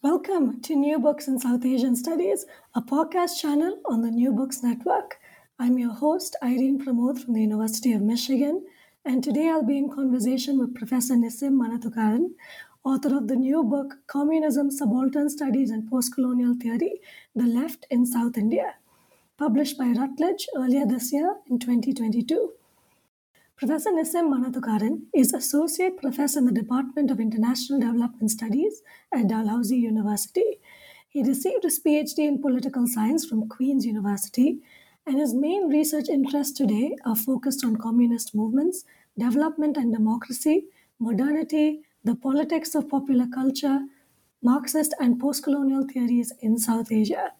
Welcome to New Books in South Asian Studies, a podcast channel on the New Books Network. I'm your host, Irene Pramod from the University of Michigan, and today I'll be in conversation with Professor Nissim Mannathukkaren, author of the new book Communism, Subaltern Studies and Postcolonial Theory The Left in South India, published by Routledge earlier this year in 2022. Professor Nissim Mannathukkaren is Associate Professor in the Department of International Development Studies at Dalhousie University. He received his PhD in Political Science from Queen's University, and his main research interests today are focused on communist movements, development and democracy, modernity, the politics of popular culture, Marxist and postcolonial theories in South Asia.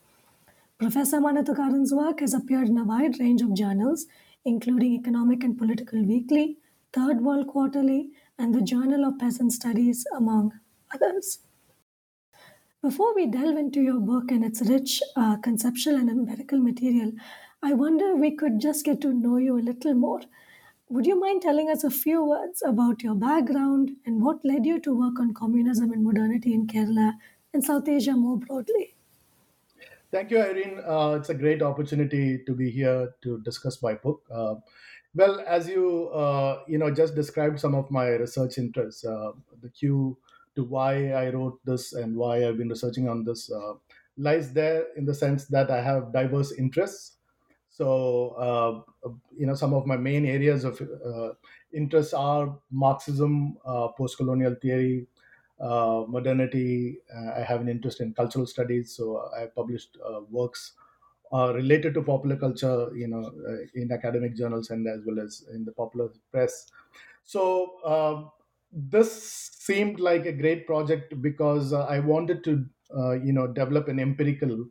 Professor Mannathukkaren's work has appeared in a wide range of journals, including Economic and Political Weekly, Third World Quarterly, and the Journal of Peasant Studies, among others. Before we delve into your book and its rich uh, conceptual and empirical material, I wonder if we could just get to know you a little more. Would you mind telling us a few words about your background and what led you to work on communism and modernity in Kerala and South Asia more broadly? Thank you, Irene. Uh, it's a great opportunity to be here to discuss my book. Uh, well, as you uh, you know just described some of my research interests, uh, the cue to why I wrote this and why I've been researching on this uh, lies there in the sense that I have diverse interests. So uh, you know some of my main areas of interest are Marxism, post-colonial theory, uh, modernity. Uh, I have an interest in cultural studies, so I published uh, works uh, related to popular culture, you know, uh, in academic journals and as well as in the popular press. So um, this seemed like a great project because uh, I wanted to, you know, develop an empirical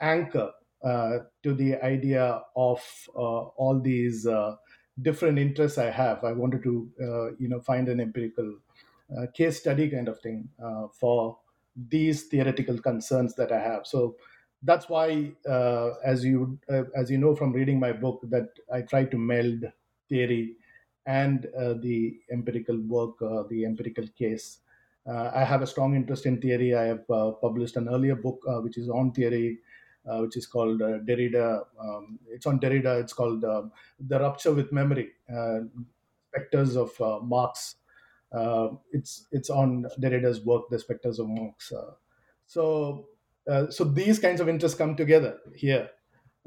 anchor to the idea of all these different interests I have. I wanted to, you know, find an empirical uh, case study kind of thing uh, for these theoretical concerns that I have. So that's why, uh, as you uh, as you know from reading my book, that I try to meld theory and uh, the empirical work, uh, the empirical case. I have a strong interest in theory. I have published an earlier book which is on theory, which is called Derrida. Um, it's on Derrida. It's called The Rupture with Memory: Specters of Marx uh, it's it's on Derrida's work, The Spectres of. Uh, so uh, so these kinds of interests come together here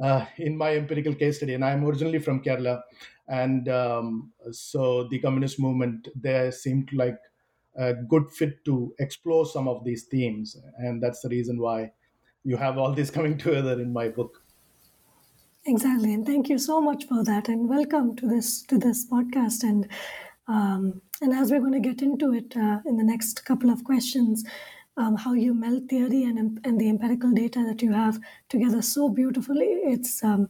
uh, in my empirical case study. And I'm originally from Kerala, and um, so the communist movement there seemed like a good fit to explore some of these themes, and that's the reason why you have all this coming together in my book. Exactly, and thank you so much for that, and welcome to this to this podcast. And um, and as we're going to get into it uh, in the next couple of questions, um, how you meld theory and, and the empirical data that you have together so beautifully, it's um,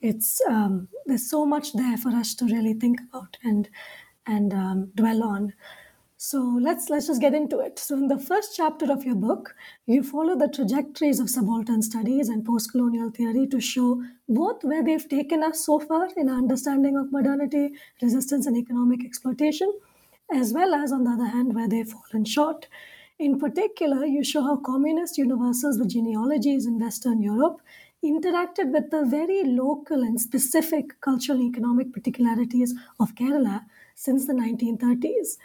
it's um, there's so much there for us to really think about and and um, dwell on. So let's let's just get into it. So in the first chapter of your book, you follow the trajectories of subaltern studies and post-colonial theory to show both where they've taken us so far in our understanding of modernity, resistance, and economic exploitation, as well as on the other hand where they've fallen short. In particular, you show how communist universals with genealogies in Western Europe interacted with the very local and specific cultural and economic particularities of Kerala since the 1930s.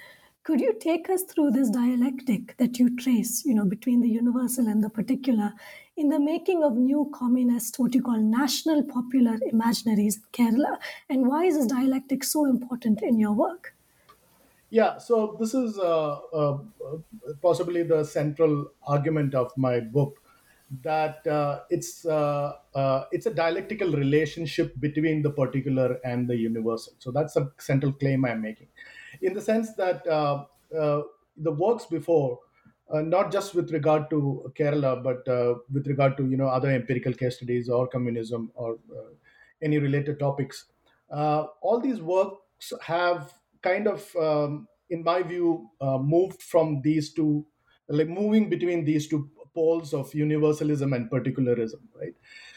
Could you take us through this dialectic that you trace, you know, between the universal and the particular in the making of new communist, what you call national popular imaginaries in Kerala? And why is this dialectic so important in your work? Yeah, so this is uh, uh, possibly the central argument of my book that uh, it's uh, uh, it's a dialectical relationship between the particular and the universal. So that's a central claim I'm making in the sense that uh, the works before, not just with regard to Kerala, but with regard to you know other empirical case studies or communism or any related topics. All these works have kind of, um, in my view, uh, moved from these two, like moving between these two poles of universalism and particularism, right?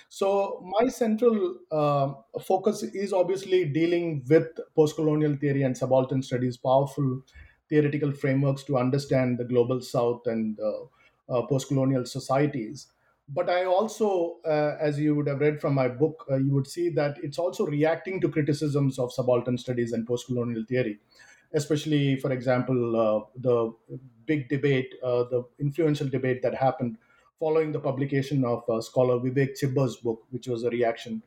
So my central uh, focus is obviously dealing with post-colonial theory and subaltern studies, powerful theoretical frameworks to understand the global south and uh, uh, post-colonial societies. But I also, uh, as you would have read from my book, uh, you would see that it's also reacting to criticisms of subaltern studies and post-colonial theory especially, for example, uh, the big debate, uh, the influential debate that happened following the publication of uh, scholar Vivek Chibber's book, which was a reaction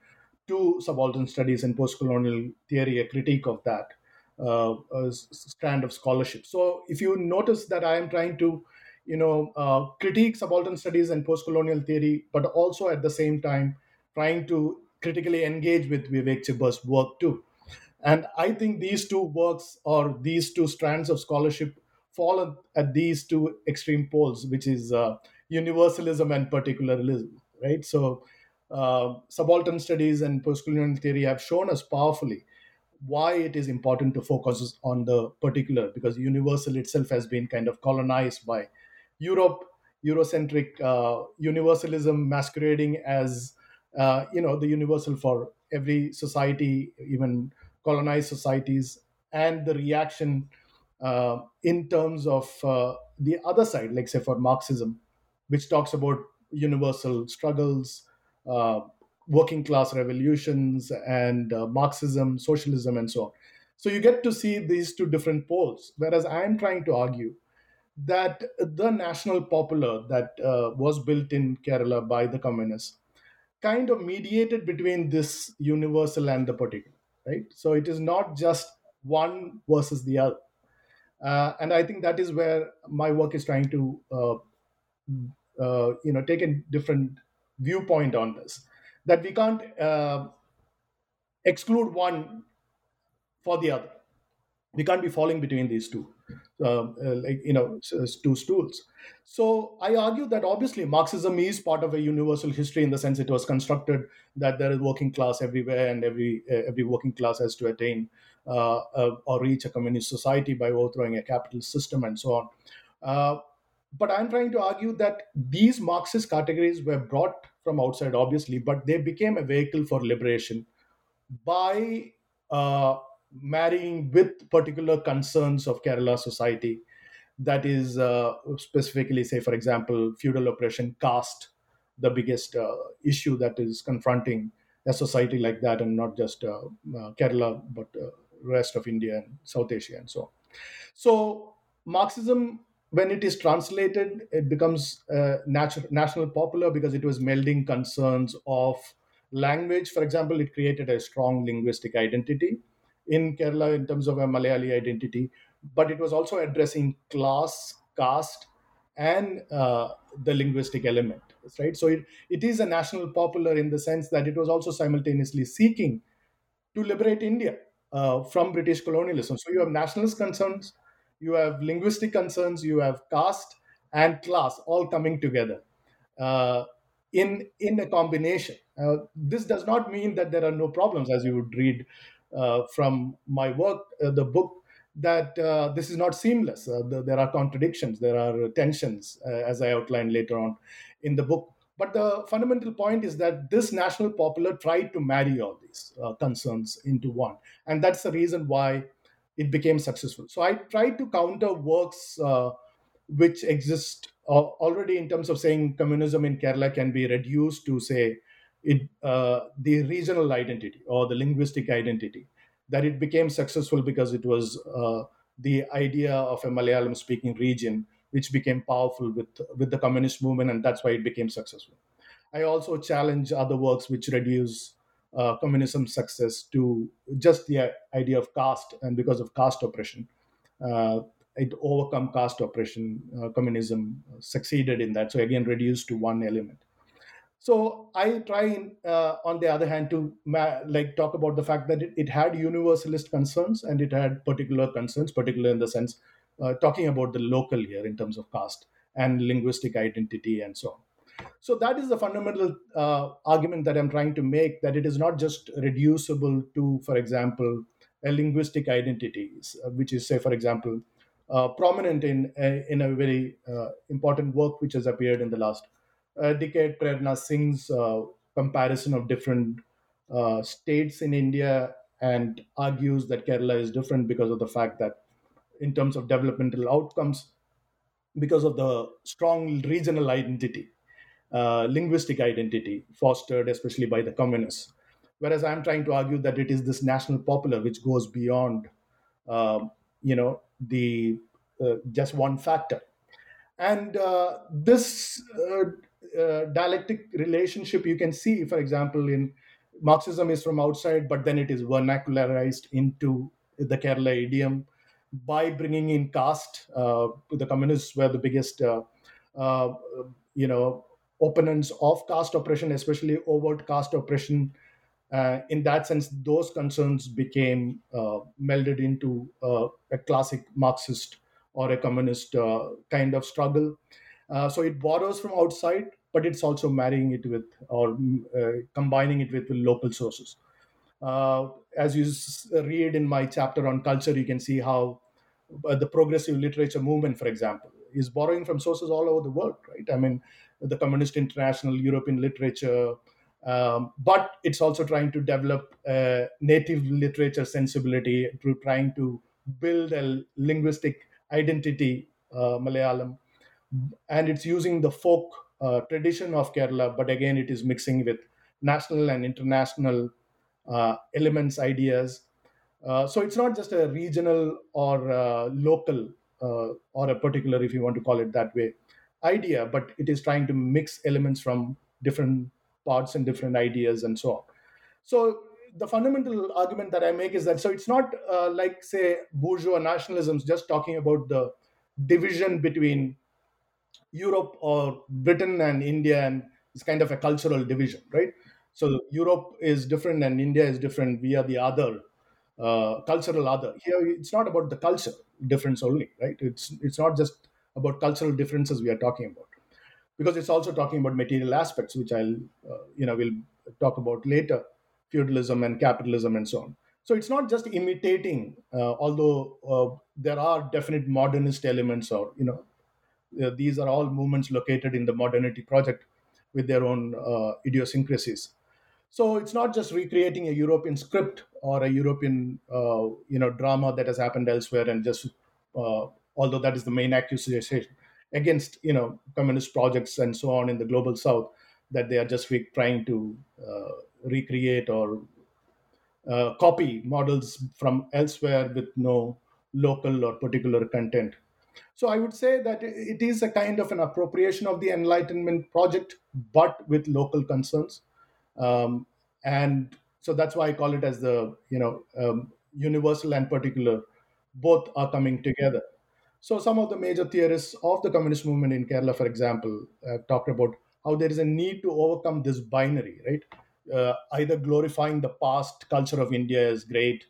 to subaltern studies and post-colonial theory, a critique of that uh, strand of scholarship. So, if you notice that I am trying to, you know, uh, critique subaltern studies and post-colonial theory, but also at the same time trying to critically engage with Vivek Chibber's work too. And I think these two works or these two strands of scholarship fall at these two extreme poles, which is uh, universalism and particularism, right? So, uh, subaltern studies and postcolonial theory have shown us powerfully why it is important to focus on the particular, because universal itself has been kind of colonized by Europe, Eurocentric uh, universalism masquerading as uh, you know the universal for every society, even colonized societies and the reaction uh, in terms of uh, the other side, like say for Marxism, which talks about universal struggles, uh, working class revolutions, and uh, Marxism, socialism, and so on. So you get to see these two different poles. Whereas I am trying to argue that the national popular that uh, was built in Kerala by the communists kind of mediated between this universal and the particular right? So it is not just one versus the other. Uh, and I think that is where my work is trying to, uh, uh, you know, take a different viewpoint on this. That we can't uh, exclude one for the other. We can't be falling between these two, uh, uh, like you know, two stools. So I argue that obviously Marxism is part of a universal history in the sense it was constructed that there is working class everywhere and every uh, every working class has to attain uh, uh, or reach a communist society by overthrowing a capitalist system and so on. Uh, but I'm trying to argue that these Marxist categories were brought from outside, obviously, but they became a vehicle for liberation by uh, marrying with particular concerns of Kerala society that is uh, specifically, say, for example, feudal oppression, caste, the biggest uh, issue that is confronting a society like that, and not just uh, uh Kerala, but uh, rest of India and South Asia and so on. So, Marxism, when it is translated, it becomes uh, natu- national popular because it was melding concerns of language. For example, it created a strong linguistic identity in Kerala in terms of a Malayali identity, but it was also addressing class, caste, and uh, the linguistic element, right? So it, it is a national popular in the sense that it was also simultaneously seeking to liberate India uh, from British colonialism. So you have nationalist concerns, you have linguistic concerns, you have caste and class all coming together uh, in in a combination. Uh, this does not mean that there are no problems, as you would read from my work, uh, the book that uh, this is not seamless. Uh, the, there are contradictions, there are tensions, uh, as I outlined later on in the book. But the fundamental point is that this national popular tried to marry all these uh, concerns into one. And that's the reason why it became successful. So I tried to counter works uh, which exist already in terms of saying communism in Kerala can be reduced to, say, it, uh, the regional identity or the linguistic identity that it became successful because it was uh, the idea of a Malayalam speaking region which became powerful with with the communist movement and that's why it became successful. I also challenge other works which reduce uh, communism success to just the idea of caste and because of caste oppression uh, it overcome caste oppression uh, communism succeeded in that. So again reduced to one element so I try, uh, on the other hand, to ma- like talk about the fact that it, it, had universalist concerns and it had particular concerns, particular in the sense uh, talking about the local here in terms of caste and linguistic identity and so on. So that is the fundamental uh, argument that I'm trying to make that it is not just reducible to, for example, a linguistic identity, uh, which is, say, for example, uh, prominent in a, in a very uh, important work which has appeared in the last uh, decade, Prerna Singh's uh, comparison of different states in India and argues that Kerala is different because of the fact that, in terms of developmental outcomes, because of the strong regional identity uh, linguistic identity fostered especially by the communists. Whereas I'm trying to argue that it is this national popular which goes beyond, uh, you know, the uh, just one factor. And uh, this uh, uh, dialectic relationship you can see, for example, in Marxism is from outside, but then it is vernacularized into the Kerala idiom by bringing in caste. the communists were the biggest, you know, opponents of caste oppression, especially overt caste oppression. Uh, in that sense, those concerns became uh, melded into uh, a classic Marxist or a communist uh, kind of struggle. Uh, so it borrows from outside, but it's also marrying it with or uh, combining it with, local sources. as you read in my chapter on culture, you can see how the progressive literature movement, for example, is borrowing from sources all over the world, right? I mean, the Communist International, European literature, um, but it's also trying to develop a native literature sensibility through trying to build a linguistic identity, uh, Malayalam, and it's using the folk uh, tradition of Kerala, but again, it is mixing with national and international uh, elements, ideas. Uh, so it's not just a regional or uh, local uh, or a particular, if you want to call it that way, idea, but it is trying to mix elements from different parts and different ideas and so on. So the fundamental argument that I make is that so it's not uh, like say bourgeois nationalisms just talking about the division between Europe or Britain and India and it's kind of a cultural division, right? So Europe is different and India is different. We are the other uh, cultural other. Here, it's not about the culture difference only, right? It's it's not just about cultural differences we are talking about because it's also talking about material aspects which i'll uh, you know we'll talk about later feudalism and capitalism and so on so it's not just imitating uh, although uh, there are definite modernist elements or you know uh, these are all movements located in the modernity project with their own uh, idiosyncrasies. So it's not just recreating a european script or a european uh, you know drama that has happened elsewhere and just although that is the main accusation against you know communist projects and so on in the global south that they are just trying to uh, recreate or uh, copy models from elsewhere with no local or particular content so i would say that it is a kind of an appropriation of the enlightenment project but with local concerns um, and so that's why i call it as the you know um, universal and particular both are coming together so, some of the major theorists of the communist movement in Kerala, for example, have talked about how there is a need to overcome this binary, right? Uh, either glorifying the past culture of India is great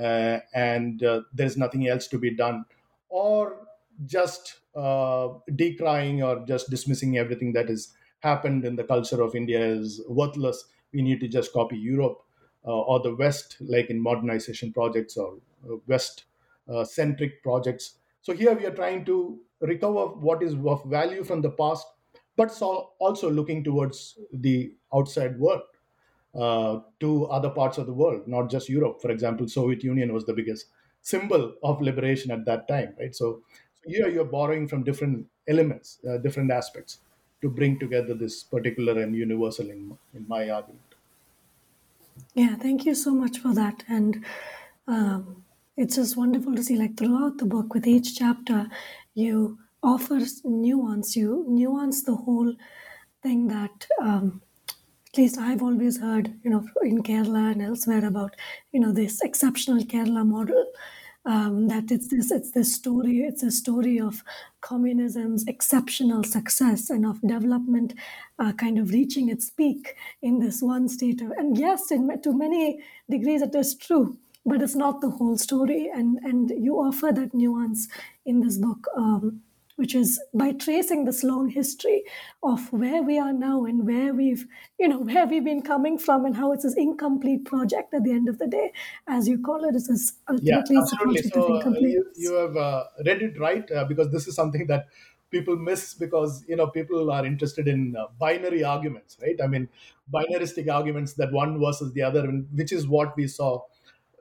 uh, and uh, there's nothing else to be done, or just uh, decrying or just dismissing everything that has happened in the culture of India is worthless. We need to just copy Europe uh, or the West, like in modernization projects or uh, West centric projects so here we are trying to recover what is of value from the past, but so also looking towards the outside world, uh, to other parts of the world, not just Europe. For example, Soviet Union was the biggest symbol of liberation at that time, right? So, here you're borrowing from different elements, uh, different aspects, to bring together this particular and universal in in my argument. Yeah, thank you so much for that. And um, it's just wonderful to see like throughout the book with each chapter you offer nuance you nuance the whole thing that um, at least I've always heard, you know, in Kerala and elsewhere about, you know, this exceptional Kerala model. Um, that it's this, it's this story, it's a story of communism's exceptional success and of development, uh, kind of reaching its peak in this one state. Of, and yes, in, to many degrees, it is true but it's not the whole story. And and you offer that nuance in this book. Um, which is by tracing this long history of where we are now and where we've you know where we've been coming from and how it's this incomplete project at the end of the day as you call it it's this yeah ultimately a absolutely. so uh, you, you have uh, read it right uh, because this is something that people miss because you know people are interested in uh, binary arguments right? I mean binaristic arguments that one versus the other and which is what we saw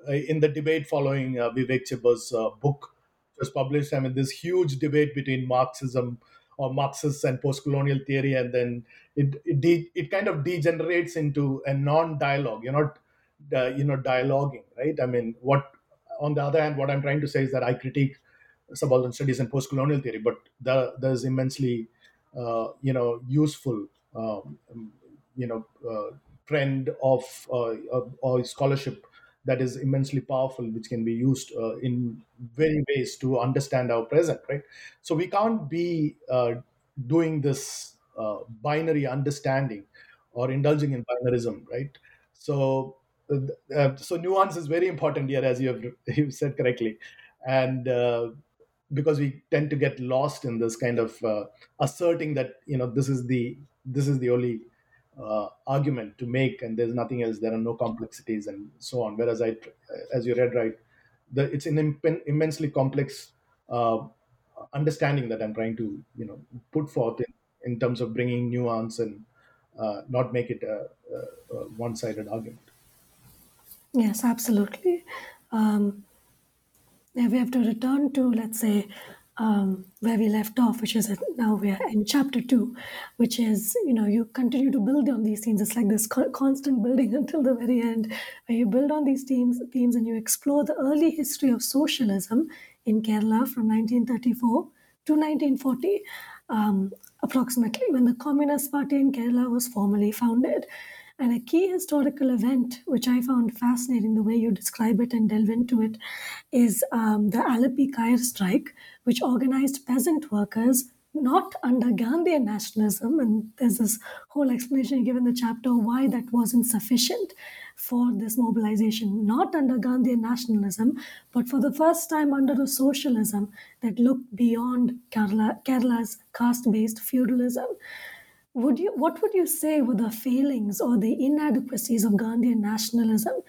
uh, in the debate following uh, Vivek Chibber's uh, book was published i mean this huge debate between marxism or marxists and post-colonial theory and then it it, de- it kind of degenerates into a non-dialogue. You're not uh, you know dialoguing right? I mean what on the other hand what i'm trying to say is that i critique subaltern studies and post-colonial theory but there, there's immensely uh, you know useful um, you know uh, trend of uh, of- scholarship that is immensely powerful which can be used uh, in very ways to understand our present right? So we can't be uh, doing this uh, binary understanding or indulging in binarism right? So uh, uh, so nuance is very important here as you have you said correctly. And uh, because we tend to get lost in this kind of asserting that you know this is the this is the only uh, argument to make and there's nothing else there are no complexities and so on. Whereas i as you read right the, it's an impen- immensely complex uh, understanding that i'm trying to you know put forth in, in terms of bringing nuance and uh, not make it a, a, a one-sided argument. Yes absolutely. Um, we have to return to, let's say, um, where we left off, which is now we are in chapter two, which is, you know, you continue to build on these themes. It's like this co- constant building until the very end, where you build on these themes, themes and you explore the early history of socialism in Kerala from 1934 to 1940, um, approximately, when the Communist Party in Kerala was formally founded. And a key historical event, which I found fascinating the way you describe it and delve into it, is um, the coir strike, which organized peasant workers not under Gandhian nationalism. And there's this whole explanation given in the chapter why that wasn't sufficient for this mobilization, not under Gandhian nationalism, but for the first time under a socialism that looked beyond Kerala, Kerala's caste based feudalism. Would you, what would you say were the failings or the inadequacies of Gandhian nationalism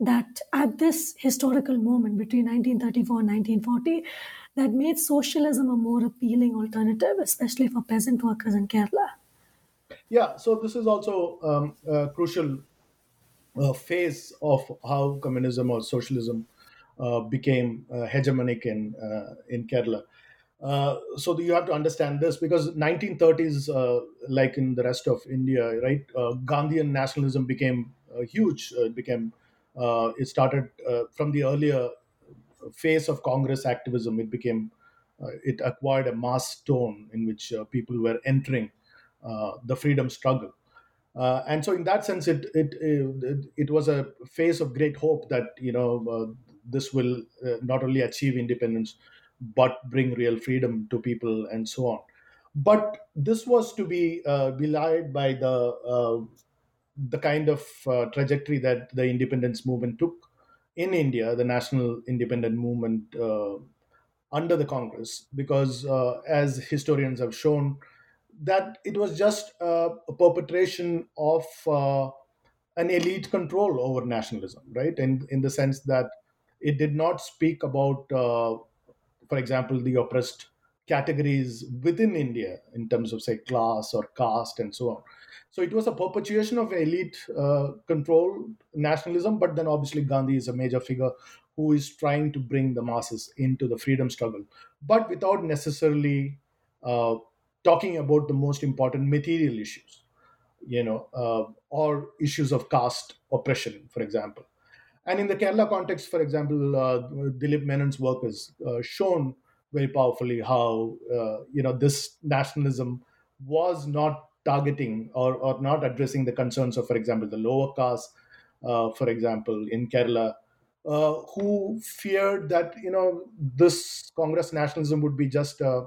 that at this historical moment between 1934 and 1940 that made socialism a more appealing alternative, especially for peasant workers in Kerala? yeah so this is also um, a crucial uh, phase of how communism or socialism uh, became uh, hegemonic in uh, in Kerala. Uh, so you have to understand this because 1930s, uh, like in the rest of India, right? Uh, Gandhian nationalism became uh, huge. Uh, it became it started from the earlier phase of Congress activism. It became it acquired a mass tone in which people were entering the freedom struggle and so in that sense it, it it it was a phase of great hope that you know this will not only achieve independence but bring real freedom to people and so on but this was to be uh, belied by the uh, the kind of uh, trajectory that the independence movement took in India, the national independent movement uh, under the Congress, because as historians have shown, that it was just a perpetration of an elite control over nationalism, right? In in the sense that it did not speak about, uh, for example, the oppressed categories within India in terms of say class or caste and so on. So it was a perpetuation of elite uh, control nationalism, but then obviously Gandhi is a major figure who is trying to bring the masses into the freedom struggle, but without necessarily uh, talking about the most important material issues, you know, uh, or issues of caste oppression, for example. And in the Kerala context, for example, uh, Dilip Menon's work has uh, shown very powerfully how uh, you know this nationalism was not targeting or, or not addressing the concerns of, for example, the lower caste, uh, for example, in Kerala, uh, who feared that you know this Congress nationalism would be just a,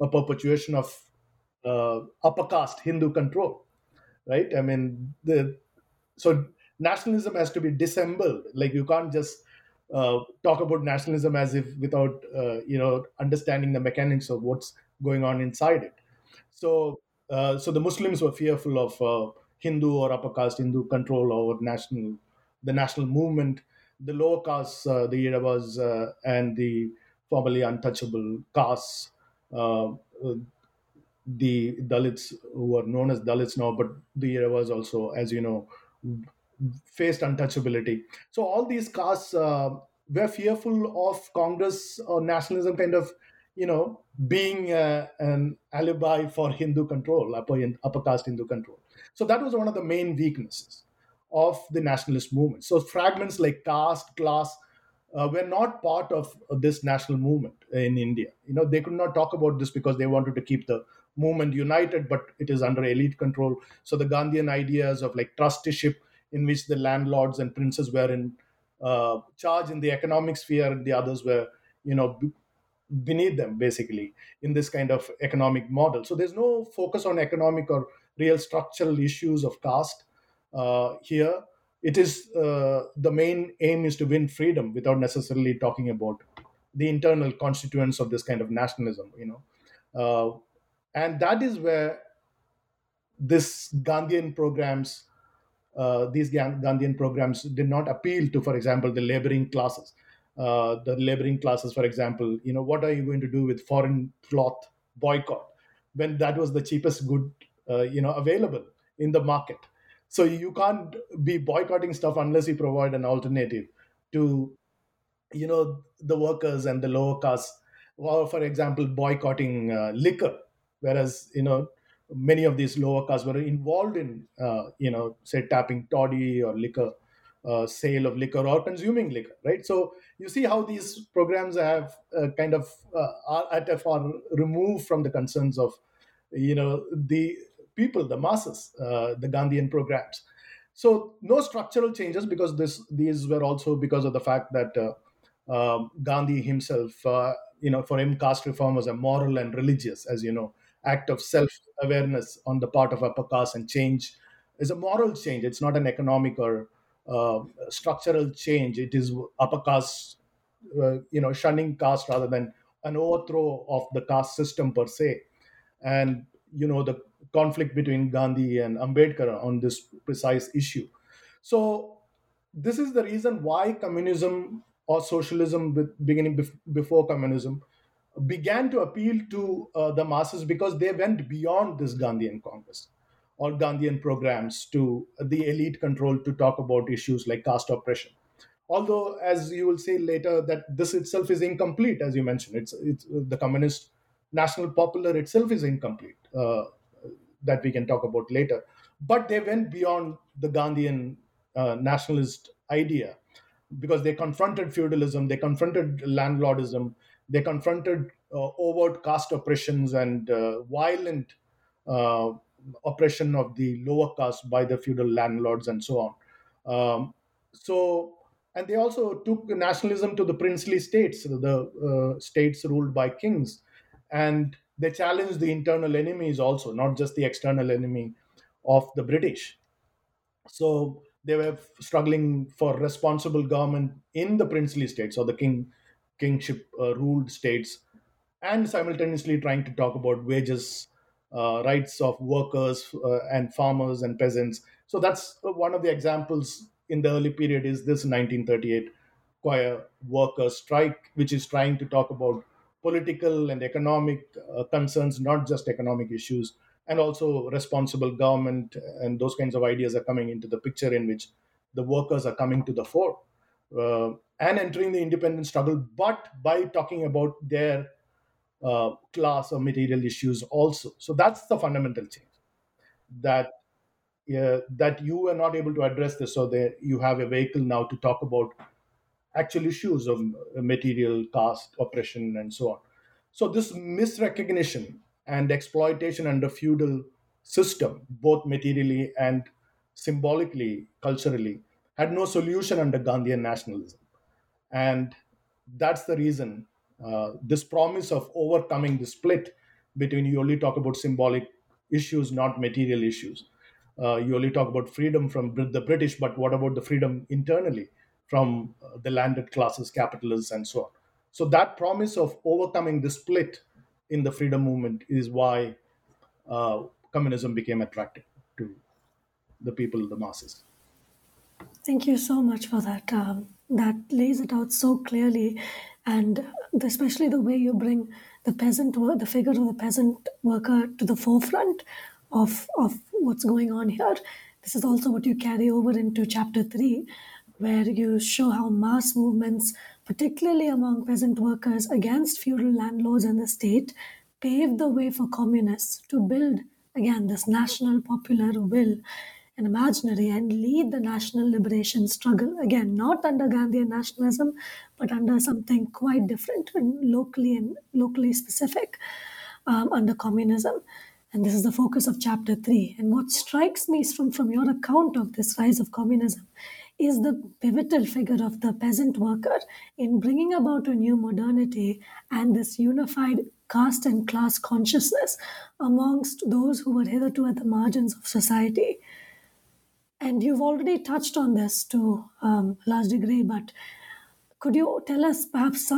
a perpetuation of uh, upper caste Hindu control, right? I mean, the so nationalism has to be dissembled. Like you can't just uh, talk about nationalism as if without uh, you know understanding the mechanics of what's going on inside it. So uh, so the Muslims were fearful of uh, Hindu or upper caste Hindu control over national the national movement. The lower castes, uh, the Ezhavas uh, and the formerly untouchable castes, the Dalits who are known as Dalits now, but the Ezhavas also, as you know, faced untouchability. So all these castes uh, were fearful of Congress or nationalism kind of, you know, being uh, an alibi for Hindu control, upper, upper caste Hindu control. So that was one of the main weaknesses of the nationalist movement. So fragments like caste, class, uh, were not part of this national movement in India. You know, they could not talk about this because they wanted to keep the movement united, but it is under elite control. So the Gandhian ideas of like trusteeship, in which the landlords and princes were in uh, charge in the economic sphere, and the others were, you know, b- beneath them basically in this kind of economic model. So there's no focus on economic or real structural issues of caste uh, here it is uh, the main aim is to win freedom without necessarily talking about the internal constituents of this kind of nationalism you know uh, and that is where this gandhian programs uh, these gandhian programs did not appeal to for example the laboring classes. Uh, the laboring classes for example you know what are you going to do with foreign cloth boycott when that was the cheapest good uh, you know available in the market? So you can't be boycotting stuff unless you provide an alternative to, you know, the workers and the lower caste. Or, for example, boycotting uh, liquor, whereas you know many of these lower castes were involved in, uh, you know, say tapping toddy or liquor. Uh, sale of liquor or consuming liquor, right? So you see how these programs have uh, kind of uh, are at a far removed from the concerns of, you know, the people, the masses, uh, the Gandhian programs. So no structural changes because this these were also because of the fact that uh, uh, Gandhi himself, you know, for him, caste reform was a moral and religious, as you know, act of self-awareness on the part of upper caste and change is a moral change. It's not an economic or uh, structural change. It is upper caste, uh, you know, shunning caste rather than an overthrow of the caste system per se. And you know the conflict between Gandhi and Ambedkar on this precise issue. So, this is the reason why communism or socialism, beginning before communism, began to appeal to uh, the masses because they went beyond this Gandhian Congress or Gandhian programs to the elite control to talk about issues like caste oppression. Although, as you will say later, that this itself is incomplete, as you mentioned, it's, it's the communist national popular itself is incomplete. Uh, that we can talk about later. But they went beyond the Gandhian uh, nationalist idea because they confronted feudalism, they confronted landlordism, they confronted uh, overt caste oppressions and uh, violent uh, oppression of the lower caste by the feudal landlords and so on. Um, so, and they also took nationalism to the princely states, the uh, states ruled by kings, and they challenged the internal enemies also, not just the external enemy of the British. So they were struggling for responsible government in the princely states or the king kingship uh, ruled states, and simultaneously trying to talk about wages, uh, rights of workers uh, and farmers and peasants. So that's one of the examples in the early period is this 1938 coir workers strike, which is trying to talk about political and economic uh, concerns, not just economic issues, and also responsible government and those kinds of ideas are coming into the picture in which the workers are coming to the fore uh, and entering the independent struggle, but by talking about their uh, class or material issues also. So that's the fundamental change that uh, that you were not able to address this, so that you have a vehicle now to talk about actual issues of material caste oppression and so on so this misrecognition and exploitation under feudal system both materially and symbolically culturally had no solution under gandhian nationalism and that's the reason uh, this promise of overcoming the split between you only talk about symbolic issues not material issues uh, you only talk about freedom from the british but what about the freedom internally from uh, the landed classes, capitalists, and so on. So that promise of overcoming the split in the freedom movement is why uh, communism became attractive to the people, the masses. Thank you so much for that. Um, that lays it out so clearly, and especially the way you bring the peasant, the figure of the peasant worker to the forefront of of what's going on here. This is also what you carry over into chapter three, where you show how mass movements, particularly among peasant workers against feudal landlords and the state, paved the way for communists to build again this national popular will and imaginary and lead the national liberation struggle. Again not under gandhian nationalism but under something quite different and locally and locally specific um, under communism. And this is the focus of chapter 3 and what strikes me from, from your account of this rise of communism is the pivotal figure of the peasant worker in bringing about a new modernity and this unified caste and class consciousness amongst those who were hitherto at the margins of society. And you've already touched on this to um, a large degree, but could you tell us, perhaps,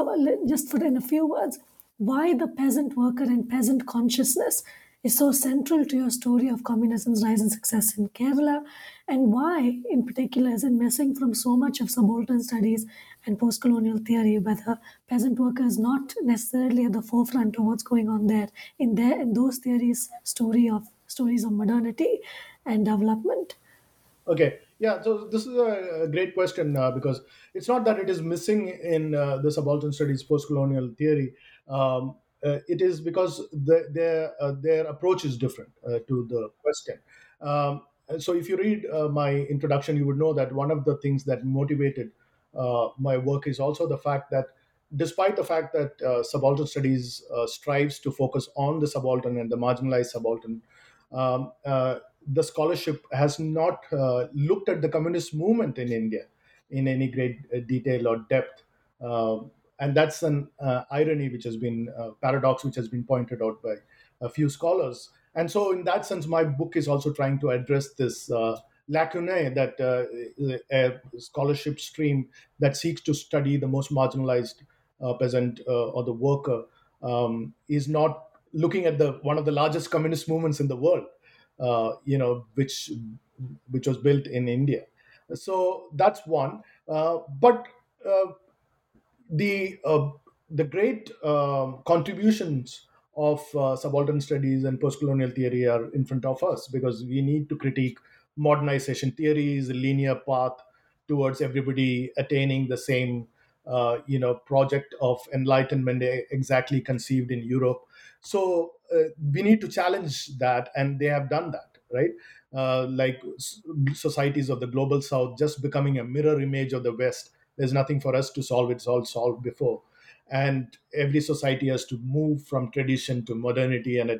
just for in a few words, why the peasant worker and peasant consciousness is so central to your story of communism's rise and success in Kerala, and why, in particular, is it missing from so much of subaltern studies and post colonial theory, whether peasant worker is not necessarily at the forefront of what's going on there in their in those theories story of stories of modernity and development. Okay, yeah, so this is a great question uh, because it's not that it is missing in uh, the subaltern studies post colonial theory. Um, uh, it is because the, their uh, their approach is different uh, to the question. Um, so if you read uh, my introduction, you would know that one of the things that motivated uh, my work is also the fact that despite the fact that uh, subaltern studies strives to focus on the subaltern and the marginalized subaltern, um, the scholarship has not looked at the communist movement in India in any great detail or depth. Um, and that's an uh, irony which has been uh, paradox which has been pointed out by a few scholars and so in that sense my book is also trying to address this uh, lacunae that uh, a scholarship stream that seeks to study the most marginalized uh, peasant uh, or the worker um, is not looking at the one of the largest communist movements in the world you know which which was built in india so that's one but the uh, the great uh, contributions of uh, subaltern studies and post-colonial theory are in front of us because we need to critique modernization theories, linear path towards everybody attaining the same uh, you know project of enlightenment exactly conceived in Europe. So uh, we need to challenge that, and they have done that, right? Uh, like societies of the global south just becoming a mirror image of the West. There's nothing for us to solve. It's all solved before. And every society has to move from tradition to modernity and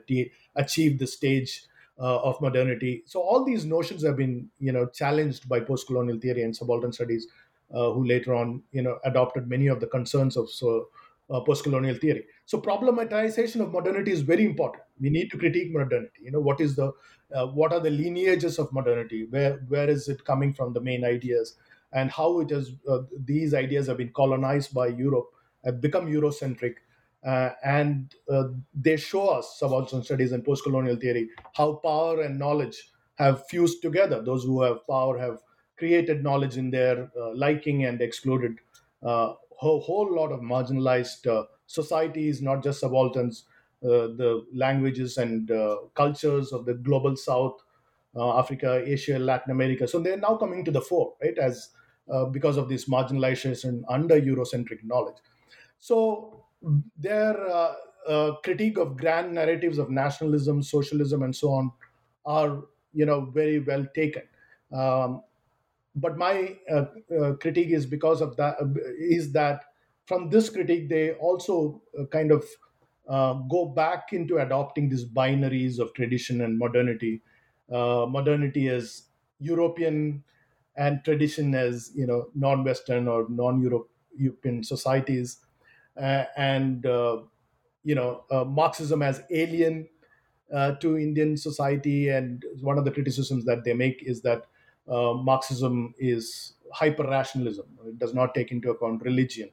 achieve the stage uh, of modernity. So all these notions have been you know challenged by post-colonial theory and subaltern studies uh, who later on you know adopted many of the concerns of so uh, post-colonial theory. So problematization of modernity is very important. We need to critique modernity. You know what is the uh, what are the lineages of modernity? Where where is it coming from the main ideas? And how it has uh, these ideas have been colonized by Europe, have become Eurocentric, uh, and uh, they show us subaltern studies and post-colonial theory how power and knowledge have fused together. Those who have power have created knowledge in their uh, liking and excluded uh, whole, whole lot of marginalized uh, societies, not just subalterns. the languages and cultures of the global south uh, Africa, Asia, Latin America. So they're now coming to the fore, right, as uh, because of this marginalization under Eurocentric knowledge. So their uh, uh, critique of grand narratives of nationalism, socialism, and so on are, you know, very well taken. Um, but my uh, uh, critique is because of that is that from this critique they also kind of go back into adopting these binaries of tradition and modernity uh, modernity as European and tradition as you know non-Western or non-European societies, uh, and uh, you know uh, Marxism as alien uh, to Indian society. And one of the criticisms that they make is that uh, Marxism is hyper rationalism. It does not take into account religion.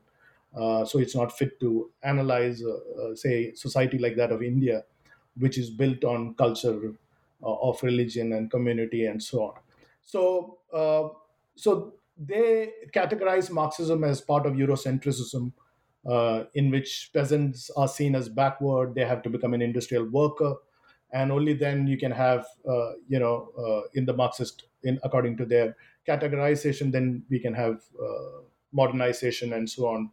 Uh, so it's not fit to analyze, uh, uh, say, society like that of India, which is built on culture uh, of religion and community and so on. So, uh, so they categorize Marxism as part of Eurocentrism, in which peasants are seen as backward. They have to become an industrial worker, and only then you can have, you know, in the Marxist, in according to their categorization, then we can have modernization and so on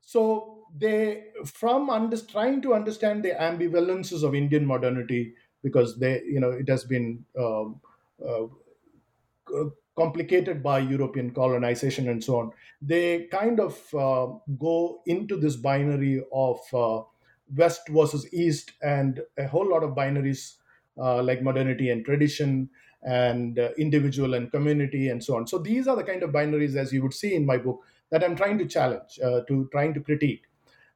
so they, from under, trying to understand the ambivalences of Indian modernity, because they, you know, it has been um, uh, complicated by European colonization and so on. They kind of uh, go into this binary of uh, West versus East, and a whole lot of binaries uh, like modernity and tradition, and uh, individual and community, and so on. So these are the kind of binaries, as you would see in my book, that I'm trying to challenge, uh, to trying to critique.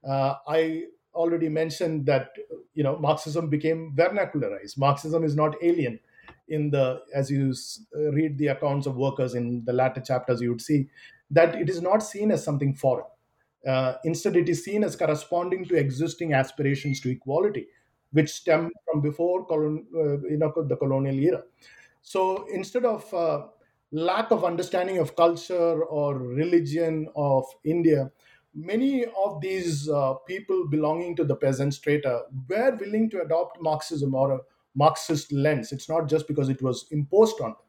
Uh, I already mentioned that you know Marxism became vernacularized. Marxism is not alien. In the as you uh, read the accounts of workers in the latter chapters, you would see that it is not seen as something foreign. Uh, instead, it is seen as corresponding to existing aspirations to equality, which stem from before colon, uh, you know, the colonial era. So instead of uh, lack of understanding of culture or religion of India, many of these uh, people belonging to the peasant strata were willing to adopt Marxism or a Marxist lens. It's not just because it was imposed on them,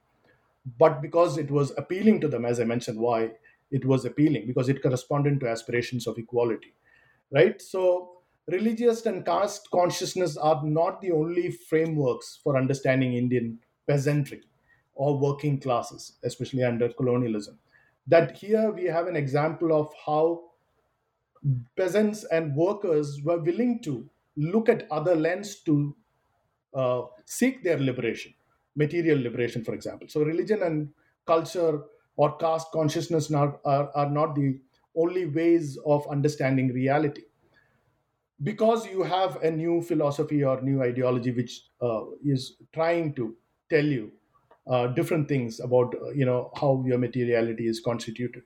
but because it was appealing to them, as I mentioned, why it was appealing, because it corresponded to aspirations of equality. Right? So, religious and caste consciousness are not the only frameworks for understanding Indian peasantry or working classes, especially under colonialism. That here we have an example of how peasants and workers were willing to look at other lens to uh, seek their liberation, material liberation, for example. So, religion and culture or caste consciousness not, are, are not the only ways of understanding reality. Because you have a new philosophy or new ideology which uh, is trying to tell you uh, different things about uh, you know how your materiality is constituted.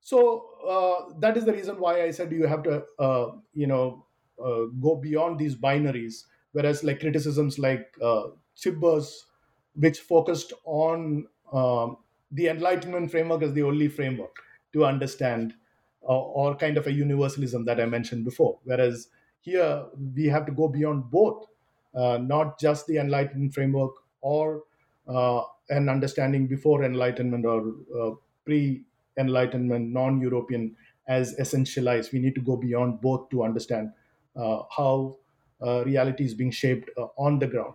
So uh, that is the reason why i said you have to uh, you know uh, go beyond these binaries. Whereas like criticisms like uh, Chibber's, which focused on um, the enlightenment framework as the only framework to understand or kind of a universalism that i mentioned before. Whereas here we have to go beyond both not just the enlightenment framework or uh, an understanding before enlightenment or uh, pre enlightenment non european as essentialized. We need to go beyond both to understand uh, how uh, reality is being shaped uh, on the ground.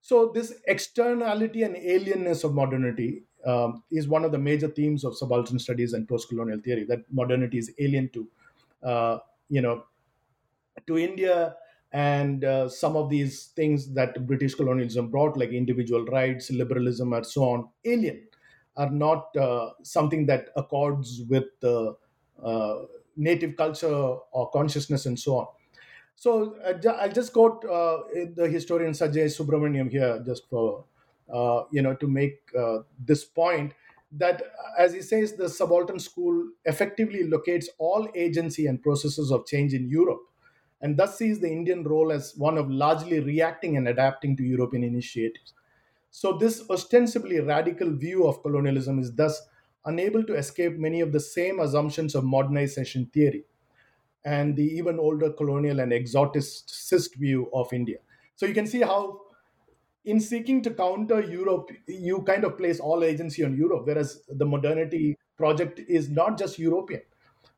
So this externality and alienness of modernity um, is one of the major themes of subaltern studies and post-colonial theory that modernity is alien to uh, you know to india and uh, some of these things that British colonialism brought, like individual rights, liberalism, and so on, alien, are not uh, something that accords with the uh, native culture or consciousness and so on. So uh, I'll just quote uh, the historian Sanjay Subrahmanyam here, just for uh, you know to make this point that, as he says, the subaltern school effectively locates all agency and processes of change in Europe and thus sees the Indian role as one of largely reacting and adapting to European initiatives. So, this ostensibly radical view of colonialism is thus unable to escape many of the same assumptions of modernization theory and the even older colonial and exoticist view of India. So, you can see how, in seeking to counter Europe, you kind of place all agency on Europe, whereas the modernity project is not just European.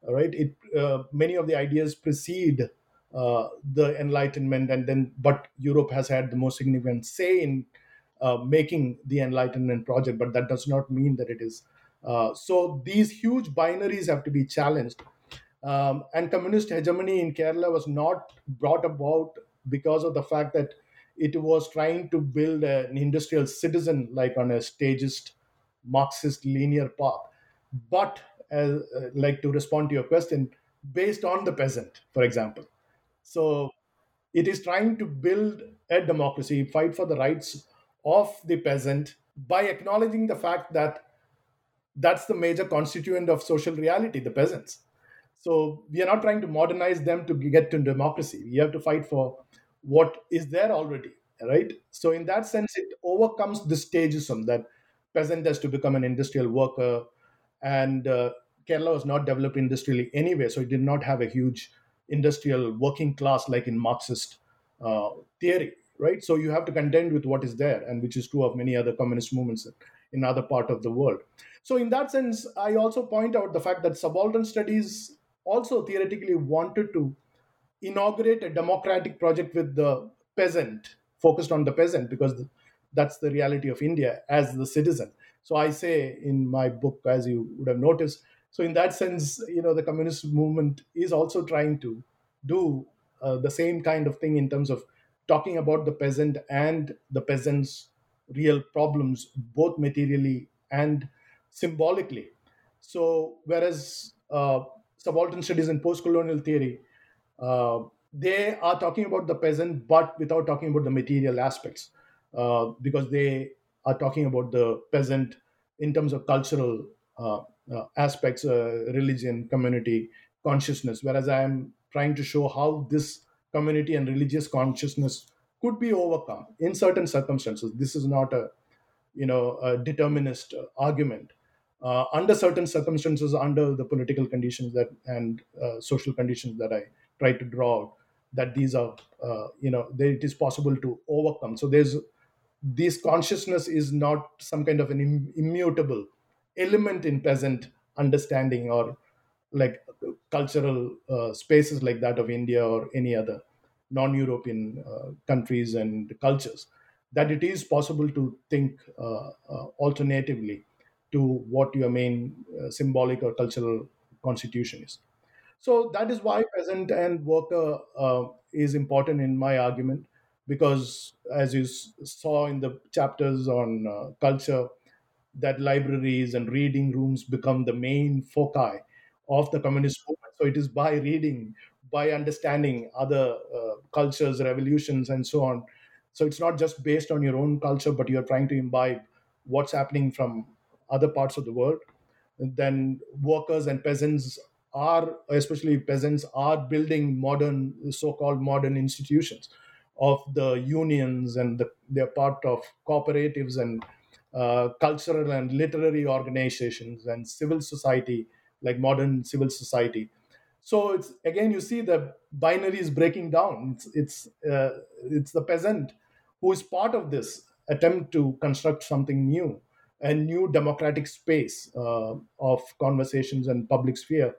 Right? It uh, many of the ideas precede uh, the Enlightenment, and then but Europe has had the most significant say in uh, making the Enlightenment project. But that does not mean that it is. Uh, so these huge binaries have to be challenged. Um, and communist hegemony in Kerala was not brought about because of the fact that it was trying to build an industrial citizen like on a stagist Marxist linear path. But uh, like to respond to your question, based on the peasant, for example. So it is trying to build a democracy, fight for the rights of the peasant by acknowledging the fact that that's the major constituent of social reality, the peasants. So we are not trying to modernize them to get to democracy. We have to fight for what is there already, right? So in that sense, it overcomes the stagism that peasant has to become an industrial worker, and uh, Kerala was not developed industrially anyway, so it did not have a huge industrial working class like in Marxist uh, theory, right? So you have to contend with what is there, and which is true of many other communist movements in other part of the world. So in that sense, I also point out the fact that subaltern studies also theoretically wanted to inaugurate a democratic project with the peasant, focused on the peasant, because that's the reality of India as the citizen. So I say in my book, as you would have noticed, so in that sense, you know, the communist movement is also trying to do uh, the same kind of thing in terms of talking about the peasant and the peasant's real problems, both materially and symbolically. So, whereas uh, subaltern studies and post-colonial theory, uh, they are talking about the peasant, but without talking about the material aspects, uh, because they are talking about the peasant in terms of cultural uh, aspects, uh, religion, community, consciousness. Whereas I am trying to show how this community and religious consciousness could be overcome in certain circumstances. This is not a you know a determinist argument uh, under certain circumstances, under the political conditions that and uh, social conditions that I try to draw out, that these are, uh, you know, that it is possible to overcome. So there's this consciousness is not some kind of an Im- immutable element in peasant understanding or like cultural uh, spaces like that of India or any other non-European uh, countries and cultures. That it is possible to think uh, alternatively to what your main uh, symbolic or cultural constitution is. So that is why peasant and worker uh, is important in my argument, because as you saw in the chapters on uh, culture, that libraries and reading rooms become the main foci of the communist movement. So it is by reading, by understanding other uh, cultures, revolutions, and so on. So it's not just based on your own culture, but you're trying to imbibe what's happening from other parts of the world, then workers and peasants are, especially peasants, are building modern, so-called modern institutions of the unions, and the, they're part of cooperatives and uh, cultural and literary organizations and civil society, like modern civil society. So it's again, you see the binary is breaking down. It's it's uh, it's the peasant who is part of this attempt to construct something new a new democratic space uh, of conversations and public sphere.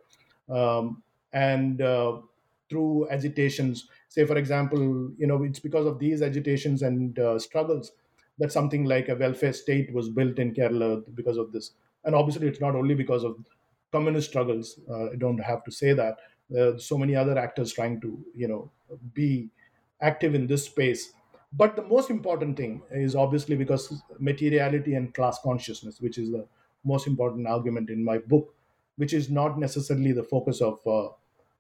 Um, and uh, through agitations, say, for example, you know, it's because of these agitations and uh, struggles that something like a welfare state was built in Kerala because of this. And obviously, it's not only because of communist struggles. Uh, I don't have to say that. There are so many other actors trying to, you know, be active in this space but the most important thing is obviously because materiality and class consciousness, which is the most important argument in my book, which is not necessarily the focus of uh,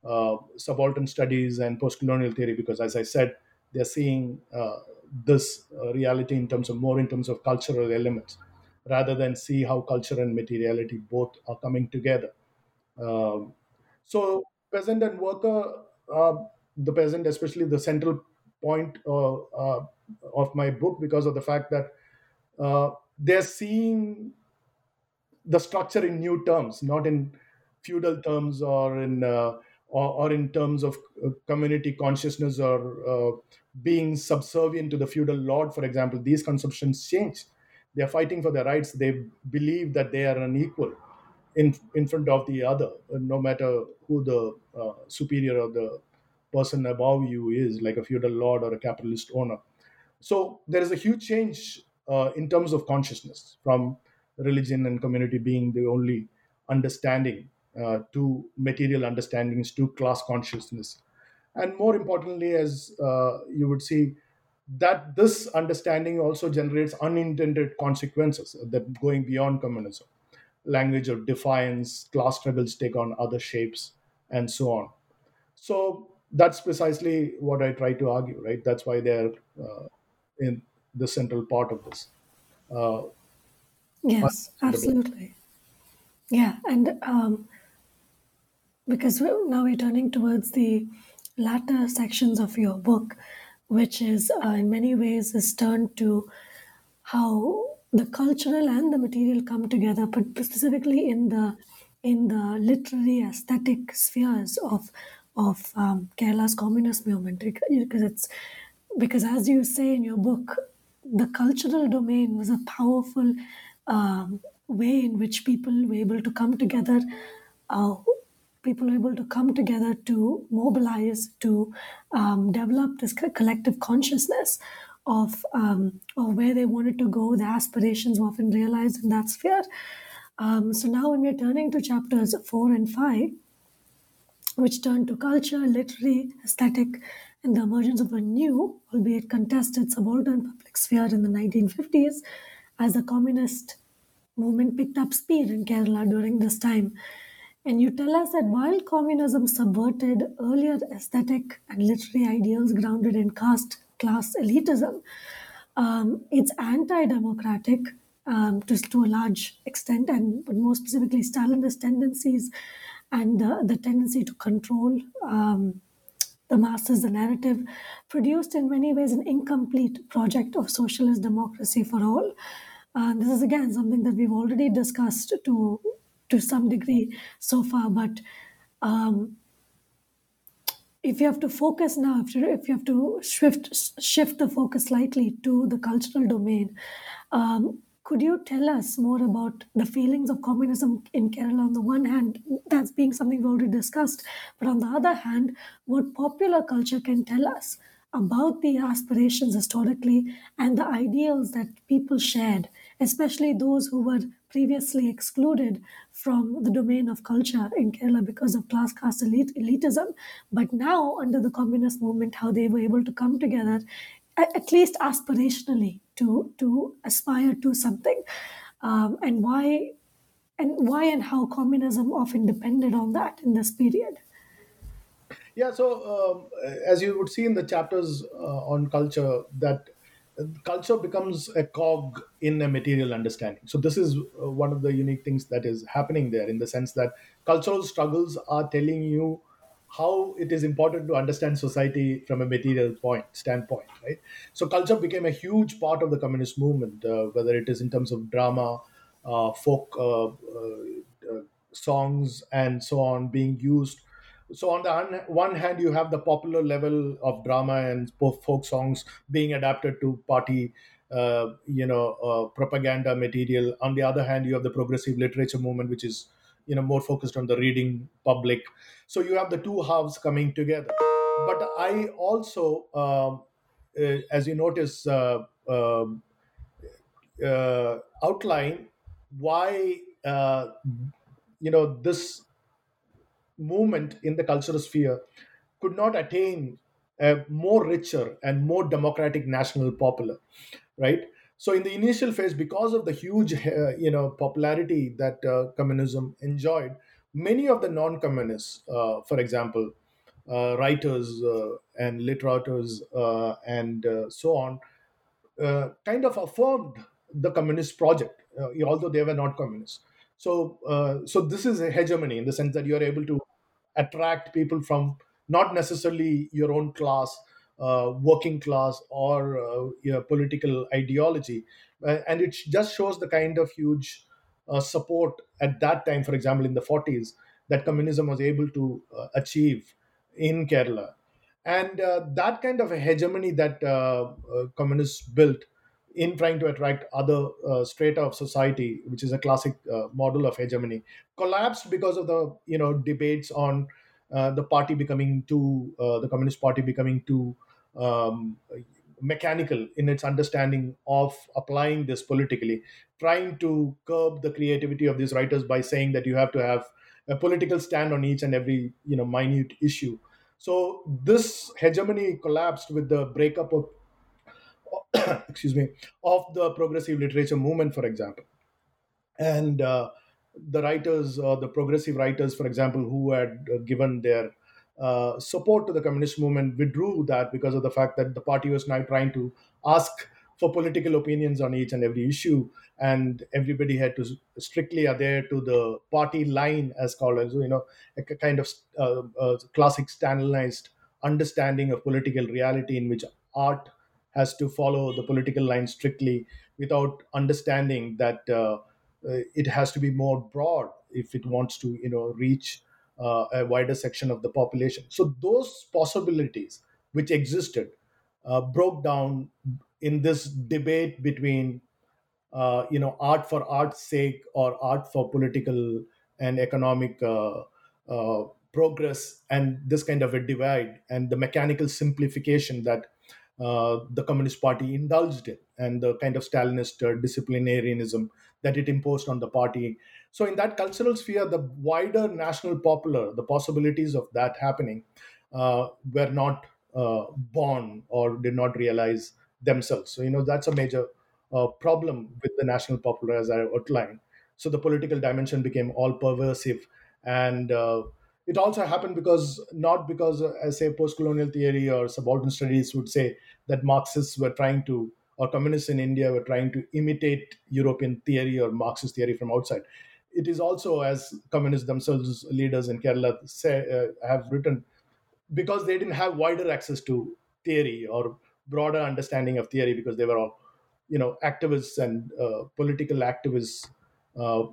uh, subaltern studies and post-colonial theory, because as I said, they're seeing uh, this uh, reality in terms of more in terms of cultural elements, rather than see how culture and materiality both are coming together. Um, so peasant and worker, uh, the peasant, especially the central point uh, uh, of my book because of the fact that uh, they're seeing the structure in new terms, not in feudal terms or in or, or, in terms of community consciousness or being subservient to the feudal lord, for example. These conceptions change. They are fighting for their rights. They believe that they are unequal in in front of the other, no matter who the uh, superior or the person above you is, like a feudal lord or a capitalist owner. So there is a huge change uh, in terms of consciousness from religion and community being the only understanding uh, to material understandings to class consciousness. And more importantly, as uh, you would see, that this understanding also generates unintended consequences that going beyond communism language of defiance class struggles take on other shapes and so on so that's precisely what I try to argue, right? That's why they're uh, in the central part of this. Uh, yes, absolutely. Yeah, and um, because now we're turning towards the latter sections of your book, which is uh, in many ways is turned to how the cultural and the material come together, but specifically in the in the literary aesthetic spheres of of um, Kerala's communist movement, because it's because as you say in your book, the cultural domain was a powerful um, way in which people were able to come together. Uh, people were able to come together to mobilize, to um, develop this collective consciousness of, um, of where they wanted to go. The aspirations were often realized in that sphere. Um, so now, when we're turning to chapters four and five, which turn to culture, literary, aesthetic, and the emergence of a new, albeit contested, subaltern public sphere in the 1950s, as the communist movement picked up speed in Kerala during this time. And you tell us that while communism subverted earlier aesthetic and literary ideals grounded in caste class elitism, um, it's anti democratic um, to, to a large extent, and but more specifically, Stalinist tendencies and uh, the tendency to control um, the masses, the narrative, produced in many ways an incomplete project of socialist democracy for all. Uh, this is again something that we've already discussed to to some degree so far, but um, if you have to focus now, if you, if you have to shift shift the focus slightly to the cultural domain, um, could you tell us more about the feelings of communism in Kerala? On the one hand, that's being something we already discussed, but on the other hand, what popular culture can tell us about the aspirations historically and the ideals that people shared, especially those who were previously excluded from the domain of culture in Kerala because of class caste elitism, but now under the communist movement, how they were able to come together at least aspirationally to to aspire to something. Um, and why and why and how communism often depended on that in this period. Yeah so um, as you would see in the chapters uh, on culture that culture becomes a cog in a material understanding. So this is uh, one of the unique things that is happening there in the sense that cultural struggles are telling you how it is important to understand society from a material point standpoint right? So culture became a huge part of the communist movement uh, whether it is in terms of drama uh, folk uh, uh, uh songs and so on being used so on the one hand you have the popular level of drama and folk songs being adapted to party uh, you know propaganda material. On the other hand you have the progressive literature movement which is you know more focused on the reading public. So you have the two halves coming together. But i also um, uh, as you notice uh, um, uh, outline why uh, you know this movement in the cultural sphere could not attain a more richer and more democratic national popular right so in the initial phase, because of the huge, uh, you know, popularity that uh, communism enjoyed, many of the non-communists, uh, for example, uh, writers uh, and literators uh, and so on, kind of affirmed the communist project, although they were not communists. So, so this is a hegemony in the sense that you are able to attract people from not necessarily your own class uh, working class or uh, political ideology. Uh, and it just shows the kind of huge uh, support at that time, for example, in the 40s, that communism was able to uh, achieve in Kerala. And uh, that kind of hegemony that communists built in trying to attract other uh, strata of society, which is a classic uh, model of hegemony, collapsed because of the you know debates on uh, the party becoming too, the Communist Party becoming too um, mechanical in its understanding of applying this politically, trying to curb the creativity of these writers by saying that you have to have a political stand on each and every you know minute issue. So this hegemony collapsed with the breakup of excuse me of the progressive literature movement, for example, and uh, the writers, uh, the progressive writers, for example, who had uh, given their uh, support to the communist movement withdrew that because of the fact that the party was now trying to ask for political opinions on each and every issue, and everybody had to strictly adhere to the party line, as called as you know, a kind of uh, uh, classic standardized understanding of political reality in which art has to follow the political line strictly without understanding that uh, uh, it has to be more broad if it wants to you know reach uh, a wider section of the population. So those possibilities which existed uh, broke down in this debate between uh, you know art for art's sake or art for political and economic uh, progress and this kind of a divide and the mechanical simplification that uh, the Communist Party indulged in and the kind of Stalinist uh, disciplinarianism that it imposed on the party. So, in that cultural sphere, the wider national popular, the possibilities of that happening uh, were not uh, born or did not realize themselves. So, you know, that's a major uh, problem with the national popular, as I outlined. So, the political dimension became all pervasive and it also happened because not because uh, as say post-colonial theory or subaltern studies would say that marxists were trying to or communists in india were trying to imitate european theory or marxist theory from outside. It is also as communists themselves leaders in kerala say, uh, have written because they didn't have wider access to theory or broader understanding of theory because they were all you know activists and uh, political activists uh,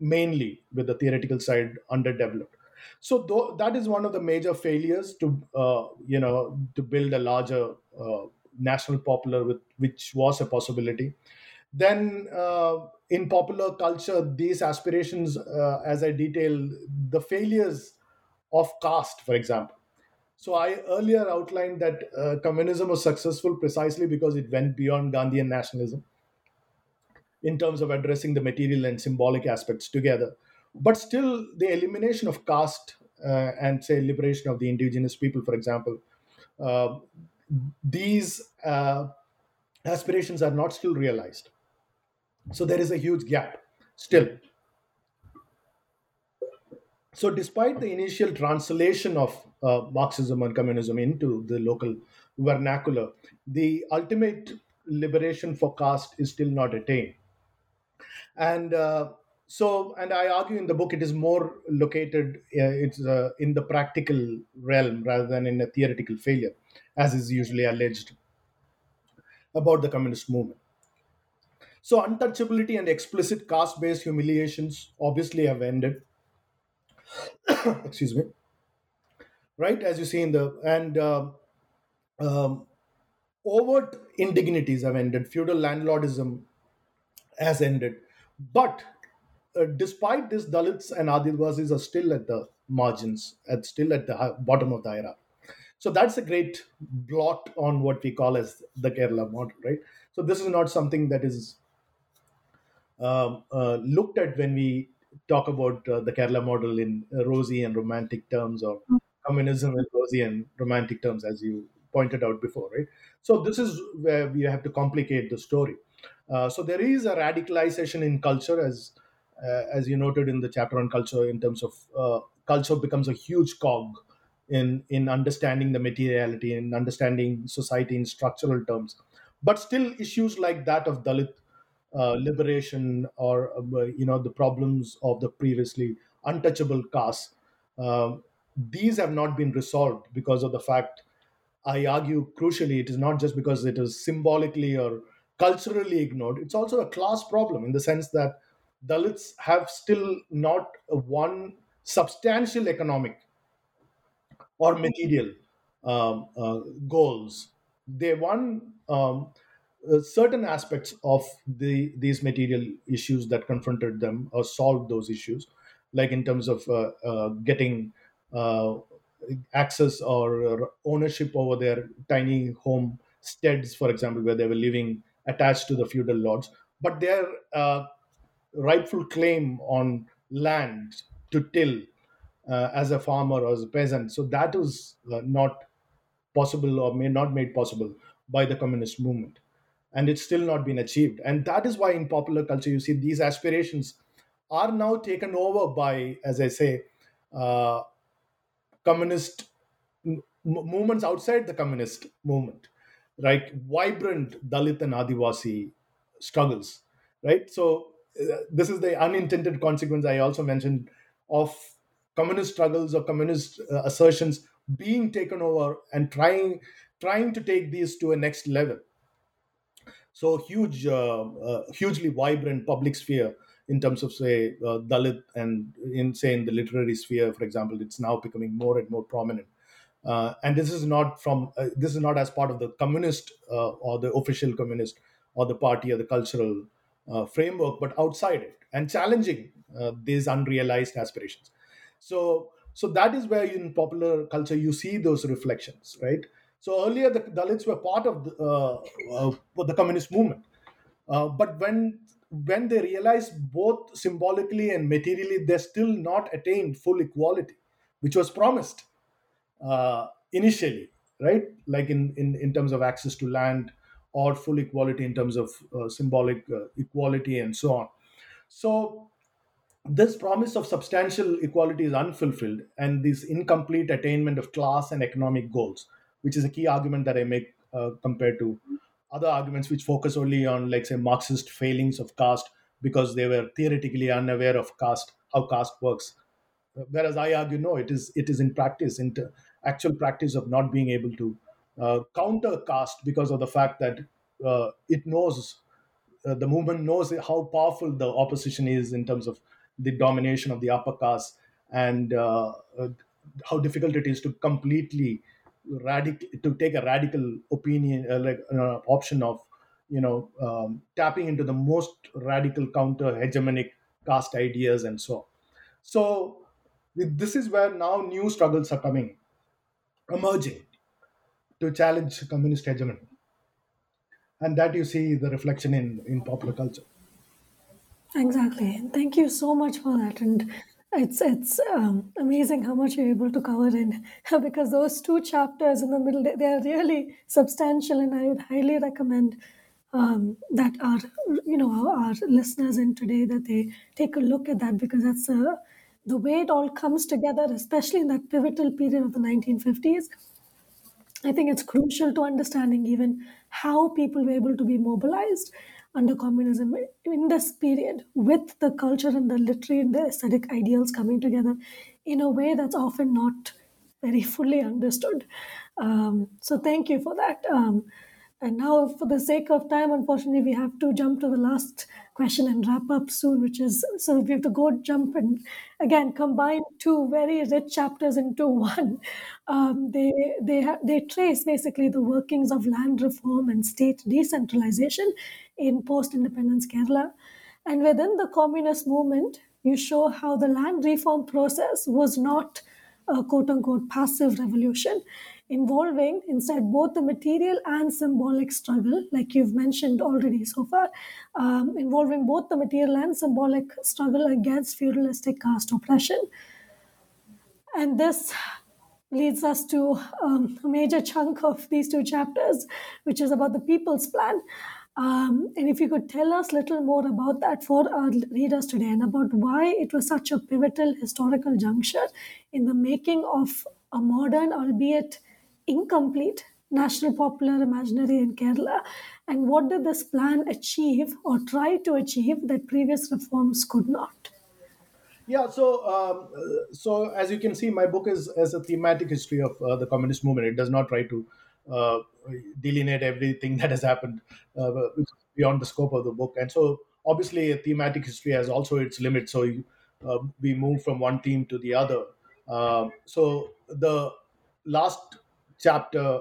mainly with the theoretical side underdeveloped so th- that is one of the major failures to uh, you know to build a larger uh, national popular with which was a possibility. Then uh, in popular culture these aspirations uh, as i detail, the failures of caste for example. So i earlier outlined that uh, communism was successful precisely because it went beyond gandhian nationalism in terms of addressing the material and symbolic aspects together but still, the elimination of caste uh, and say liberation of the indigenous people, for example, uh, these uh, aspirations are not still realized. So there is a huge gap still. So, despite the initial translation of uh, Marxism and communism into the local vernacular, the ultimate liberation for caste is still not attained. And uh, so and i argue in the book it is more located uh, it's uh, in the practical realm rather than in a theoretical failure as is usually alleged about the communist movement. So untouchability and explicit caste based humiliations obviously have ended. Excuse me. Right as you see in the and uh, um, overt indignities have ended feudal landlordism has ended. But uh, despite this, Dalits and Adivasis are still at the margins, at still at the bottom of the hierarchy. So that's a great blot on what we call as the Kerala model, right? So this is not something that is um, uh, looked at when we talk about uh, the Kerala model in rosy and romantic terms, or communism in rosy and romantic terms, as you pointed out before, right? So this is where we have to complicate the story. Uh, so there is a radicalization in culture, as as you noted in the chapter on culture, in terms of uh, culture becomes a huge cog in in understanding the materiality and understanding society in structural terms. But still, issues like that of Dalit uh, liberation or uh, you know the problems of the previously untouchable caste, uh, these have not been resolved because of the fact. I argue crucially, it is not just because it is symbolically or culturally ignored. It's also a class problem in the sense that Dalits have still not won substantial economic or material um, uh, goals. They won um, uh, certain aspects of the these material issues that confronted them or solved those issues, like in terms of uh, uh getting uh, access or ownership over their tiny homesteads, for example, where they were living attached to the feudal lords. But their uh, rightful claim on land to till uh, as a farmer or as a peasant. So that was uh, not possible or may not made possible by the communist movement. And it's still not been achieved. And that is why in popular culture, you see these aspirations are now taken over by, as I say, uh, communist m- movements outside the communist movement. right? Vibrant Dalit and Adivasi struggles, right? So this is the unintended consequence I also mentioned of communist struggles or communist uh, assertions being taken over and trying trying to take these to a next level. So huge, uh, uh, hugely vibrant public sphere in terms of say uh, Dalit and in say in the literary sphere, for example, it's now becoming more and more prominent. Uh, and this is not from uh, this is not as part of the communist or the official communist or the party or the cultural uh, framework, but outside it and challenging uh, these unrealized aspirations. So, so that is where in popular culture you see those reflections, right? So earlier the Dalits were part of the, uh, the communist movement, but when when they realize both symbolically and materially, they're still not attained full equality, which was promised uh, initially, right? Like in, in, in terms of access to land or full equality in terms of uh, symbolic uh, equality and so on. So, this promise of substantial equality is unfulfilled, and this incomplete attainment of class and economic goals, which is a key argument that I make uh, compared to other arguments which focus only on, like, say, Marxist failings of caste because they were theoretically unaware of caste, how caste works. Whereas I argue, no, it is it is in practice, in actual practice of not being able to uh, counter caste because of the fact that uh, it knows uh, the movement knows how powerful the opposition is in terms of the domination of the upper caste and uh, uh, how difficult it is to completely radical to take a radical opinion uh, like option of you know um, tapping into the most radical counter hegemonic caste ideas and so on. so this is where now new struggles are coming emerging to challenge communist hegemony. And that you see the reflection in, in popular culture. Exactly. Thank you so much for that. And it's it's um, amazing how much you're able to cover in because those two chapters in the middle they are really substantial, and I would highly recommend um, that our you know our, our, listeners in today that they take a look at that because that's a the way it all comes together, especially in that pivotal period of the 1950s, I think it's crucial to understanding even how people were able to be mobilized under communism in this period with the culture and the literary and the aesthetic ideals coming together in a way that's often not very fully understood. Um, so, thank you for that. Um, and now, for the sake of time, unfortunately, we have to jump to the last question and wrap up soon, which is so we have to go jump and again combine two very rich chapters into one. Um, they they ha- they trace basically the workings of land reform and state decentralization in post-independence Kerala, and within the communist movement, you show how the land reform process was not a quote unquote passive revolution involving instead both the material and symbolic struggle, like you've mentioned already so far, um, involving both the material and symbolic struggle against feudalistic caste oppression. And this leads us to um, a major chunk of these two chapters, which is about the people's plan. Um, and if you could tell us a little more about that for our readers today and about why it was such a pivotal historical juncture in the making of a modern, albeit incomplete national popular imaginary in Kerala? And what did this plan achieve or try to achieve that previous reforms could not? Yeah, so um, so as you can see, my book is as a thematic history of uh, the communist movement. It does not try to uh, delineate everything that has happened uh, beyond the scope of the book. And so, obviously, a thematic history has also its limits. So you, uh, we move from one theme to the other. Uh, so the last chapter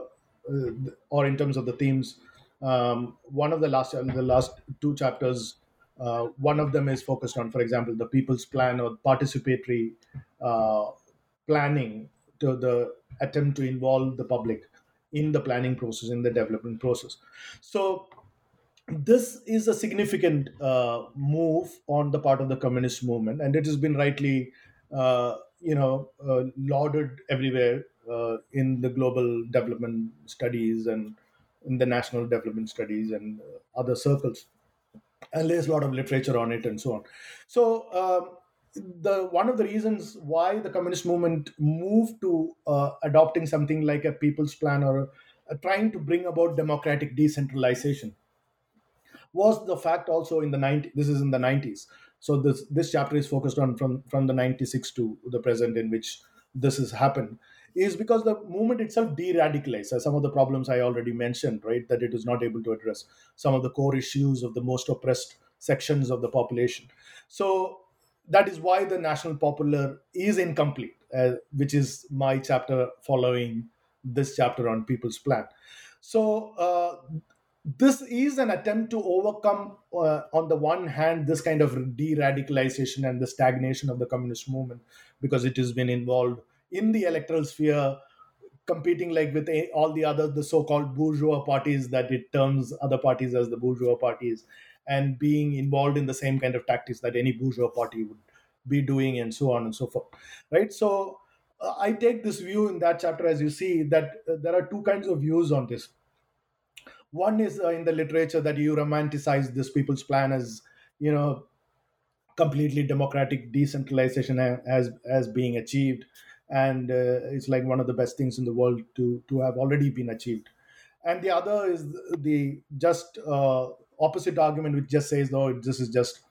uh, or in terms of the themes um, one of the last the last two chapters uh, one of them is focused on for example the people's plan or participatory uh, planning to the attempt to involve the public in the planning process in the development process. So this is a significant uh, move on the part of the communist movement and it has been rightly uh, you know uh, lauded everywhere uh, in the global development studies and in the national development studies and uh, other circles. And there's a lot of literature on it and so on. So um, the one of the reasons why the communist movement moved to uh, adopting something like a people's plan or uh, trying to bring about democratic decentralization was the fact also in the 90s this is in the 90s so this this chapter is focused on from from the 96 to the present in which this has happened is because the movement itself de-radicalized some of the problems i already mentioned right that it is not able to address some of the core issues of the most oppressed sections of the population. So that is why the national popular is incomplete uh, which is my chapter following this chapter on people's plan. So uh, this is an attempt to overcome uh, on the one hand this kind of de-radicalization and the stagnation of the communist movement because it has been involved in the electoral sphere competing like with all the other the so-called bourgeois parties that it terms other parties as the bourgeois parties and being involved in the same kind of tactics that any bourgeois party would be doing and so on and so forth right? So uh, i take this view in that chapter as you see that uh, there are two kinds of views on this. One is uh, in the literature that you romanticize this people's plan as you know completely democratic decentralization as as being achieved and uh, it's like one of the best things in the world to to have already been achieved. And the other is the just uh, opposite argument which just says no this is just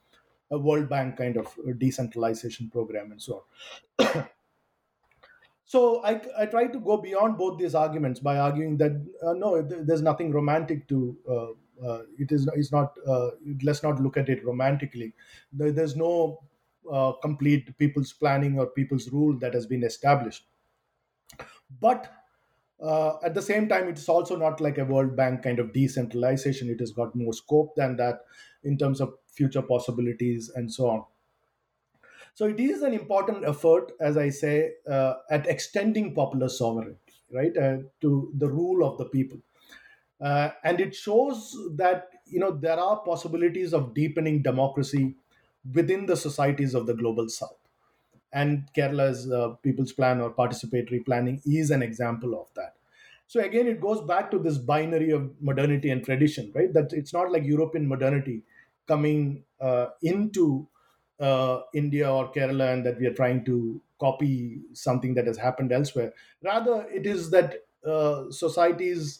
a world bank kind of decentralization program and so on. So I, I try to go beyond both these arguments by arguing that uh, no there's nothing romantic to uh, uh, it is it's not uh, let's not look at it romantically. There, there's no uh, complete people's planning or people's rule that has been established. But uh, at the same time, it's also not like a World Bank kind of decentralization. It has got more scope than that in terms of future possibilities and so on. So it is an important effort, as I say, uh, at extending popular sovereignty, right, uh, to the rule of the people. Uh, and it shows that you know there are possibilities of deepening democracy within the societies of the global south. And Kerala's uh, People's Plan or participatory planning is an example of that. So again, it goes back to this binary of modernity and tradition, right? That it's not like European modernity coming uh, into uh, India or Kerala and that we are trying to copy something that has happened elsewhere. Rather, it is that uh, societies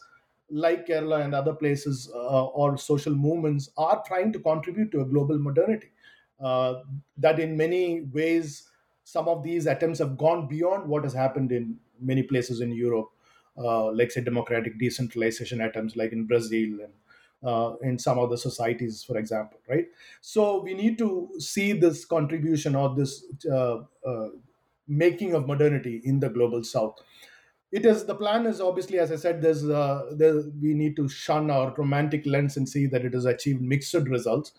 like Kerala and other places uh, or social movements are trying to contribute to a global modernity. Uh, that in many ways some of these attempts have gone beyond what has happened in many places in Europe, uh, like say democratic decentralization attempts, like in Brazil and uh, in some other societies, for example, right? So we need to see this contribution or this uh, uh, making of modernity in the global south. It is the plan is obviously, as I said, there's uh, there, we need to shun our romantic lens and see that it has achieved mixed results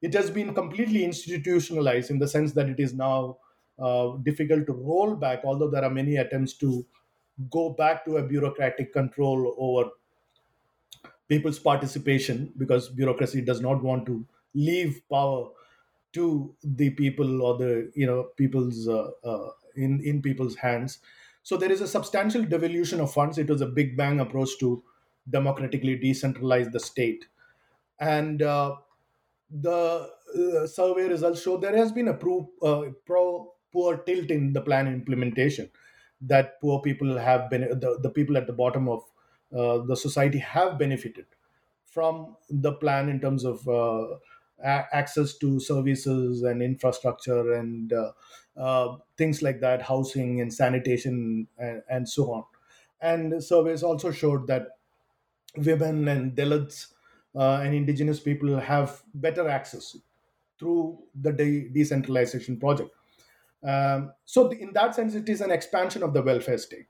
it has been completely institutionalized in the sense that it is now uh, difficult to roll back, although there are many attempts to go back to a bureaucratic control over people's participation because bureaucracy does not want to leave power to the people or the you know people's uh, uh, in in people's hands. So there is a substantial devolution of funds. It was a big bang approach to democratically decentralize the state. And uh, the uh, survey results show there has been a pro, uh, pro poor tilt in the plan implementation that poor people have been the, the people at the bottom of uh, the society have benefited from the plan in terms of uh, a- access to services and infrastructure and uh, uh, things like that housing and sanitation and, and so on. And surveys also showed that women and dalits uh, and indigenous people have better access through the de- decentralization project. Um, so, in that sense, it is an expansion of the welfare state,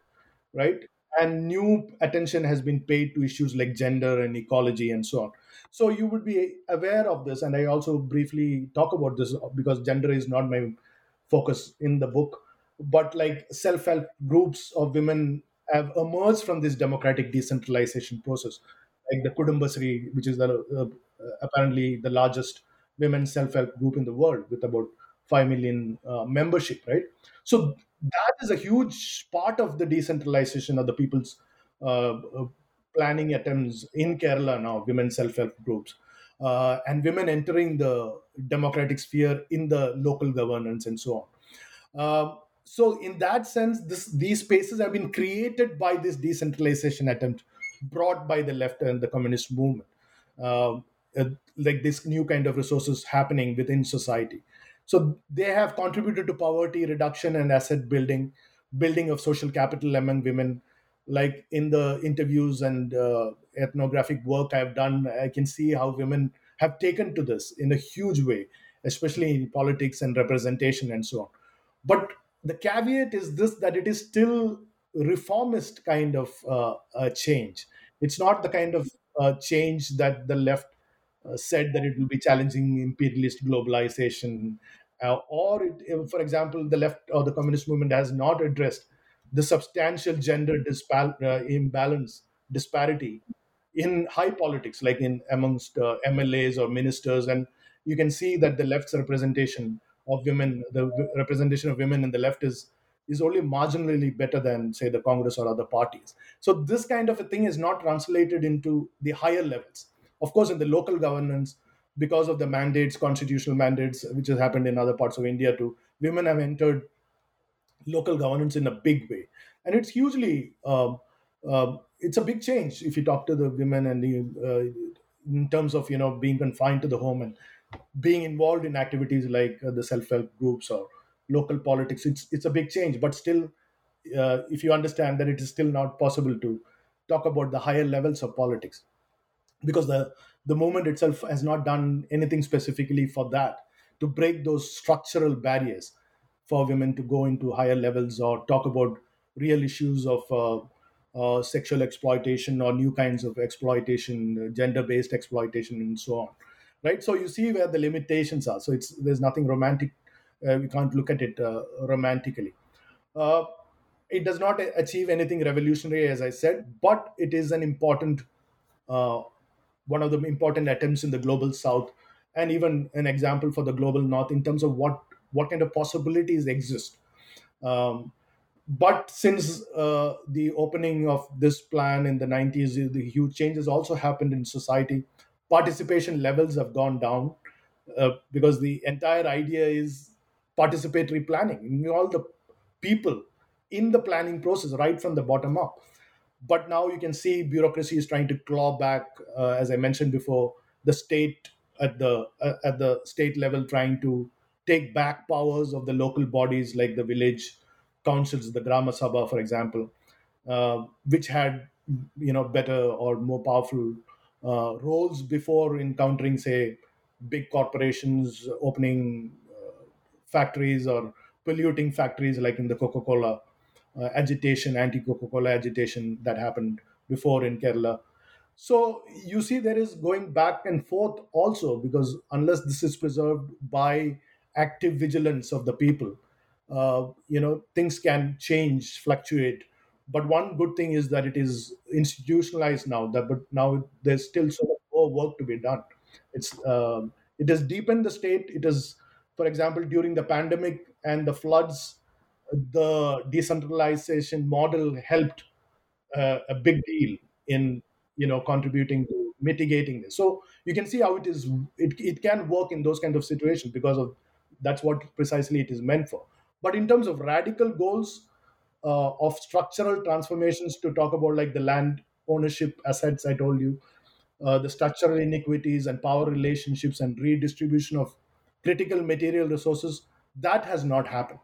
right? And new attention has been paid to issues like gender and ecology and so on. So, you would be aware of this. And I also briefly talk about this because gender is not my focus in the book. But like self help groups of women have emerged from this democratic decentralization process like the Kudumbashree, which is the, uh, apparently the largest women's self-help group in the world with about 5 million uh, membership, right? So that is a huge part of the decentralization of the people's uh, uh planning attempts in Kerala now, women's self-help groups. Uh, and women entering the democratic sphere in the local governance and so on. Uh, so, in that sense, this, these spaces have been created by this decentralization attempt brought by the left and the communist movement. Uh, uh, like this new kind of resources happening within society. So they have contributed to poverty reduction and asset building, building of social capital among women. Like in the interviews and uh, ethnographic work I've done, I can see how women have taken to this in a huge way, especially in politics and representation and so on. But the caveat is this that it is still reformist kind of uh, uh, change. It's not the kind of uh, change that the left uh, said that it will be challenging imperialist globalization, uh, or it, for example, the left or the communist movement has not addressed the substantial gender dispal- uh, imbalance disparity in high politics, like in amongst MLAs or ministers, and you can see that the left's representation of women, the representation of women in the left is is only marginally better than say the Congress or other parties. So this kind of a thing is not translated into the higher levels. Of course, in the local governance, because of the mandates, constitutional mandates, which has happened in other parts of India too, women have entered local governance in a big way, and it's hugely. Um, um, it's a big change if you talk to the women and the, uh, in terms of you know being confined to the home and being involved in activities like uh, the self-help groups or local politics. It's it's a big change, but still, uh, if you understand that it is still not possible to talk about the higher levels of politics because the the movement itself has not done anything specifically for that to break those structural barriers for women to go into higher levels or talk about real issues of uh, uh, sexual exploitation or new kinds of exploitation, gender based exploitation, and so on. Right. So you see where the limitations are. So it's there's nothing romantic. Uh, we can't look at it uh, romantically. Uh, it does not achieve anything revolutionary, as I said, but it is an important uh, one of the important attempts in the global south and even an example for the global north in terms of what what kind of possibilities exist um, but since uh, the opening of this plan in the 90s the huge changes also happened in society participation levels have gone down uh, because the entire idea is participatory planning. All the people in the planning process right from the bottom up. But now you can see bureaucracy is trying to claw back uh, as i mentioned before the state at the uh, at the state level trying to take back powers of the local bodies like the village councils the grama sabha for example uh, which had you know better or more powerful uh, roles before encountering say big corporations opening factories or polluting factories like in the coca-cola uh, agitation, anti Coca Cola agitation that happened before in Kerala. So you see, there is going back and forth also because unless this is preserved by active vigilance of the people, uh, you know, things can change, fluctuate. But one good thing is that it is institutionalized now. That but now there's still so much more work to be done. It's um, it has deepened the state. It has, for example, during the pandemic and the floods, the decentralization model helped uh, a big deal in you know contributing to mitigating this. So you can see how it is it, it can work in those kind of situations because of that's what precisely it is meant for. But in terms of radical goals uh, of structural transformations to talk about like the land ownership assets i told you uh, the structural inequities and power relationships and redistribution of critical material resources that has not happened.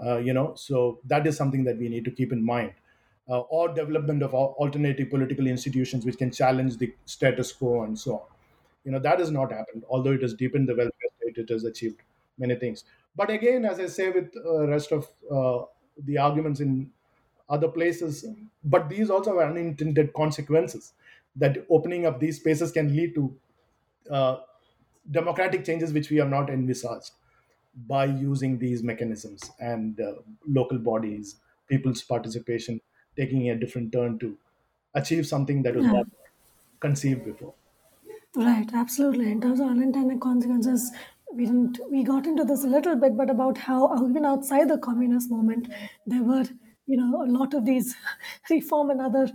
Uh, you know so that is something that we need to keep in mind. Uh, or development of alternative political institutions which can challenge the status quo and so on. You know that has not happened although it has deepened the welfare state it has achieved many things. But again as i say with uh, rest of uh, the arguments in other places but these also have unintended consequences that opening up these spaces can lead to uh, democratic changes which we have not envisaged by using these mechanisms and uh, local bodies, people's participation taking a different turn to achieve something that was Yeah. not conceived before. Right, absolutely. In terms of unintended consequences, we didn't we got into this a little bit, but about how even outside the communist movement, there were you know a lot of these reform and other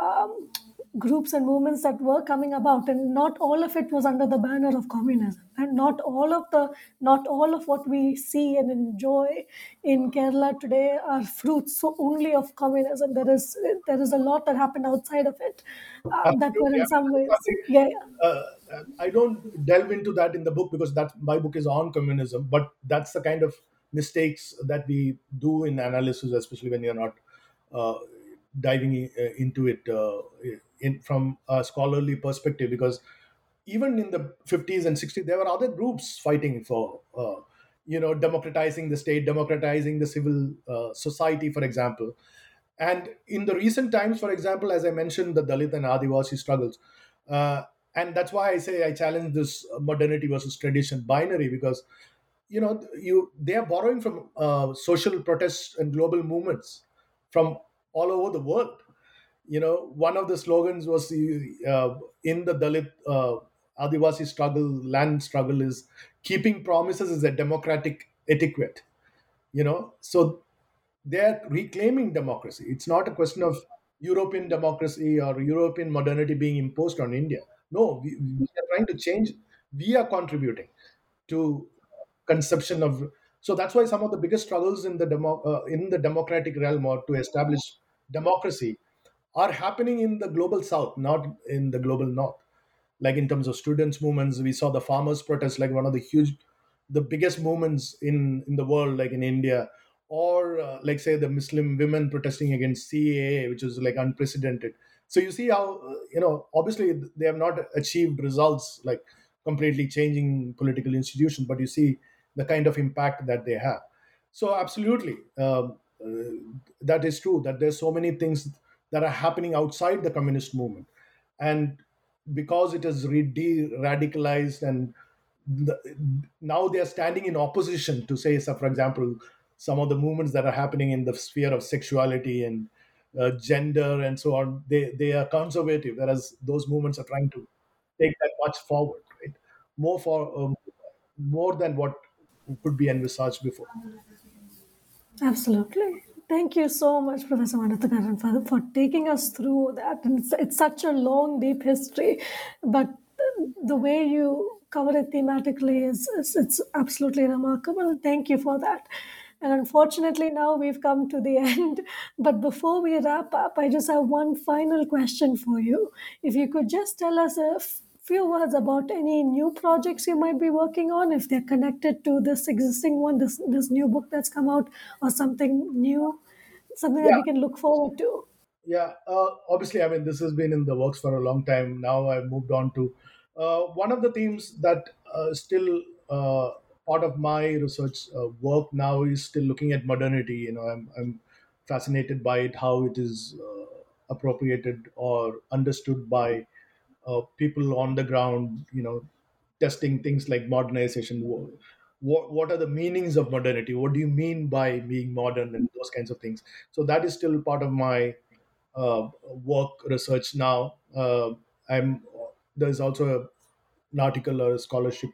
um, groups and movements that were coming about and not all of it was under the banner of communism. And not all of the not all of what we see and enjoy in kerala today are fruits so only of communism. There is there is a lot that happened outside of it uh, that were in some ways yeah, yeah. Uh, I don't delve into that in the book because that my book is on communism, but that's the kind of mistakes that we do in analysis, especially when you're not uh, diving uh, into it uh, in from a scholarly perspective. Because even in the 50s and 60s, there were other groups fighting for, uh, you know, democratizing the state, democratizing the civil uh, society, for example. And in the recent times, for example, as I mentioned, the Dalit and Adivasi struggles. Uh, and that's why I say I challenge this modernity versus tradition binary because you know you they are borrowing from uh, social protests and global movements from all over the world. You know, one of the slogans was uh, in the Dalit uh, Adivasi struggle, land struggle is keeping promises is a democratic etiquette. You know, so they're reclaiming democracy. It's not a question of European democracy or European modernity being imposed on India no, we, we are trying to change. We are contributing to conception of. So that's why some of the biggest struggles in the demo, uh, in the democratic realm or to establish democracy are happening in the global south, not in the global north. Like in terms of students' movements, we saw the farmers' protests, like one of the huge, the biggest movements in in the world, like in India, or uh, like say the Muslim women protesting against CAA, which is like unprecedented. So you see how uh, you know obviously they have not achieved results like completely changing political institutions but you see the kind of impact that they have. So absolutely um, uh, that is true that there's so many things that are happening outside the communist movement. And because it is de-radicalized and the, now they are standing in opposition to say so for example some of the movements that are happening in the sphere of sexuality and uh, gender and so on they they are conservative whereas those movements are trying to take that much forward right? More for um, more than what could be envisaged before. Absolutely thank you so much professor Mannathukkaren, for, for taking us through that and it's, it's such a long deep history but the way you cover it thematically is, is it's absolutely remarkable thank you for that and unfortunately, now we've come to the end. But before we wrap up, I just have one final question for you. If you could just tell us a f- few words about any new projects you might be working on, if they're connected to this existing one, this, this new book that's come out, or something new, something yeah. that we can look forward to. Yeah, uh, obviously, I mean, this has been in the works for a long time. Now I've moved on to uh, one of the themes that uh, still uh, part of my research uh, work now is still looking at modernity. You know, I'm, I'm fascinated by it, how it is uh, appropriated or understood by people on the ground. You know, testing things like modernization. What, what are the meanings of modernity? What do you mean by being modern and those kinds of things? So that is still part of my uh, work research now. Uh, I'm there's also a, an article or a scholarship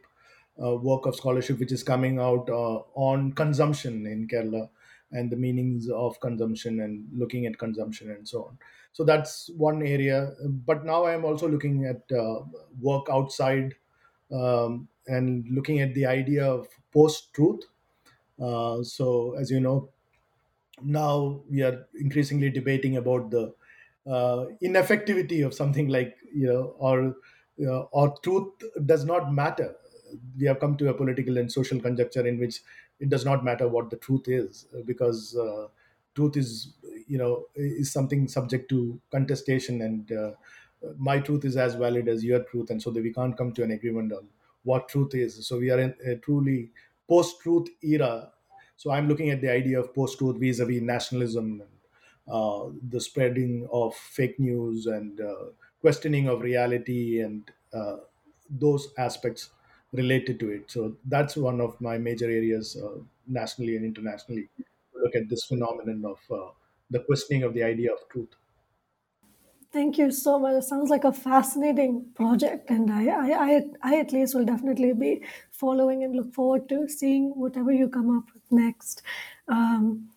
uh, work of scholarship which is coming out uh, on consumption in Kerala and the meanings of consumption and looking at consumption and so on. So that's one area. But now I am also looking at uh, work outside um, and looking at the idea of post truth. Uh, so, as you know, now we are increasingly debating about the uh, ineffectivity of something like, you know, or uh, or truth does not matter we have come to a political and social conjecture in which it does not matter what the truth is because uh, truth is you know is something subject to contestation and uh, my truth is as valid as your truth. And so that we can't come to an agreement on what truth is. So we are in a truly post-truth era. So i'm looking at the idea of post-truth vis-a-vis nationalism and uh, the spreading of fake news and uh, questioning of reality and uh, those aspects related to it. So that's one of my major areas uh, nationally and internationally. Look at this phenomenon of uh, the questioning of the idea of truth. Thank you so much. It sounds like a fascinating project, and I, I, I, I at least will definitely be following and look forward to seeing whatever you come up with next. Um,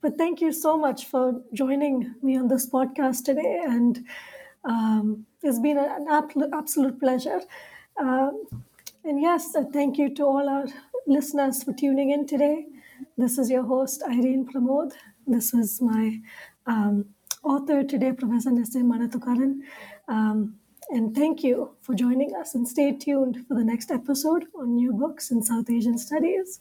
but thank you so much for joining me on this podcast today. And Um, it's been an absolute pleasure. Um, and yes, thank you to all our listeners for tuning in today. This is your host, Irene Pramod. This was my um, author today, Professor Nissim Mannathukkaren. Um, and thank you for joining us and stay tuned for the next episode on new books in South Asian studies.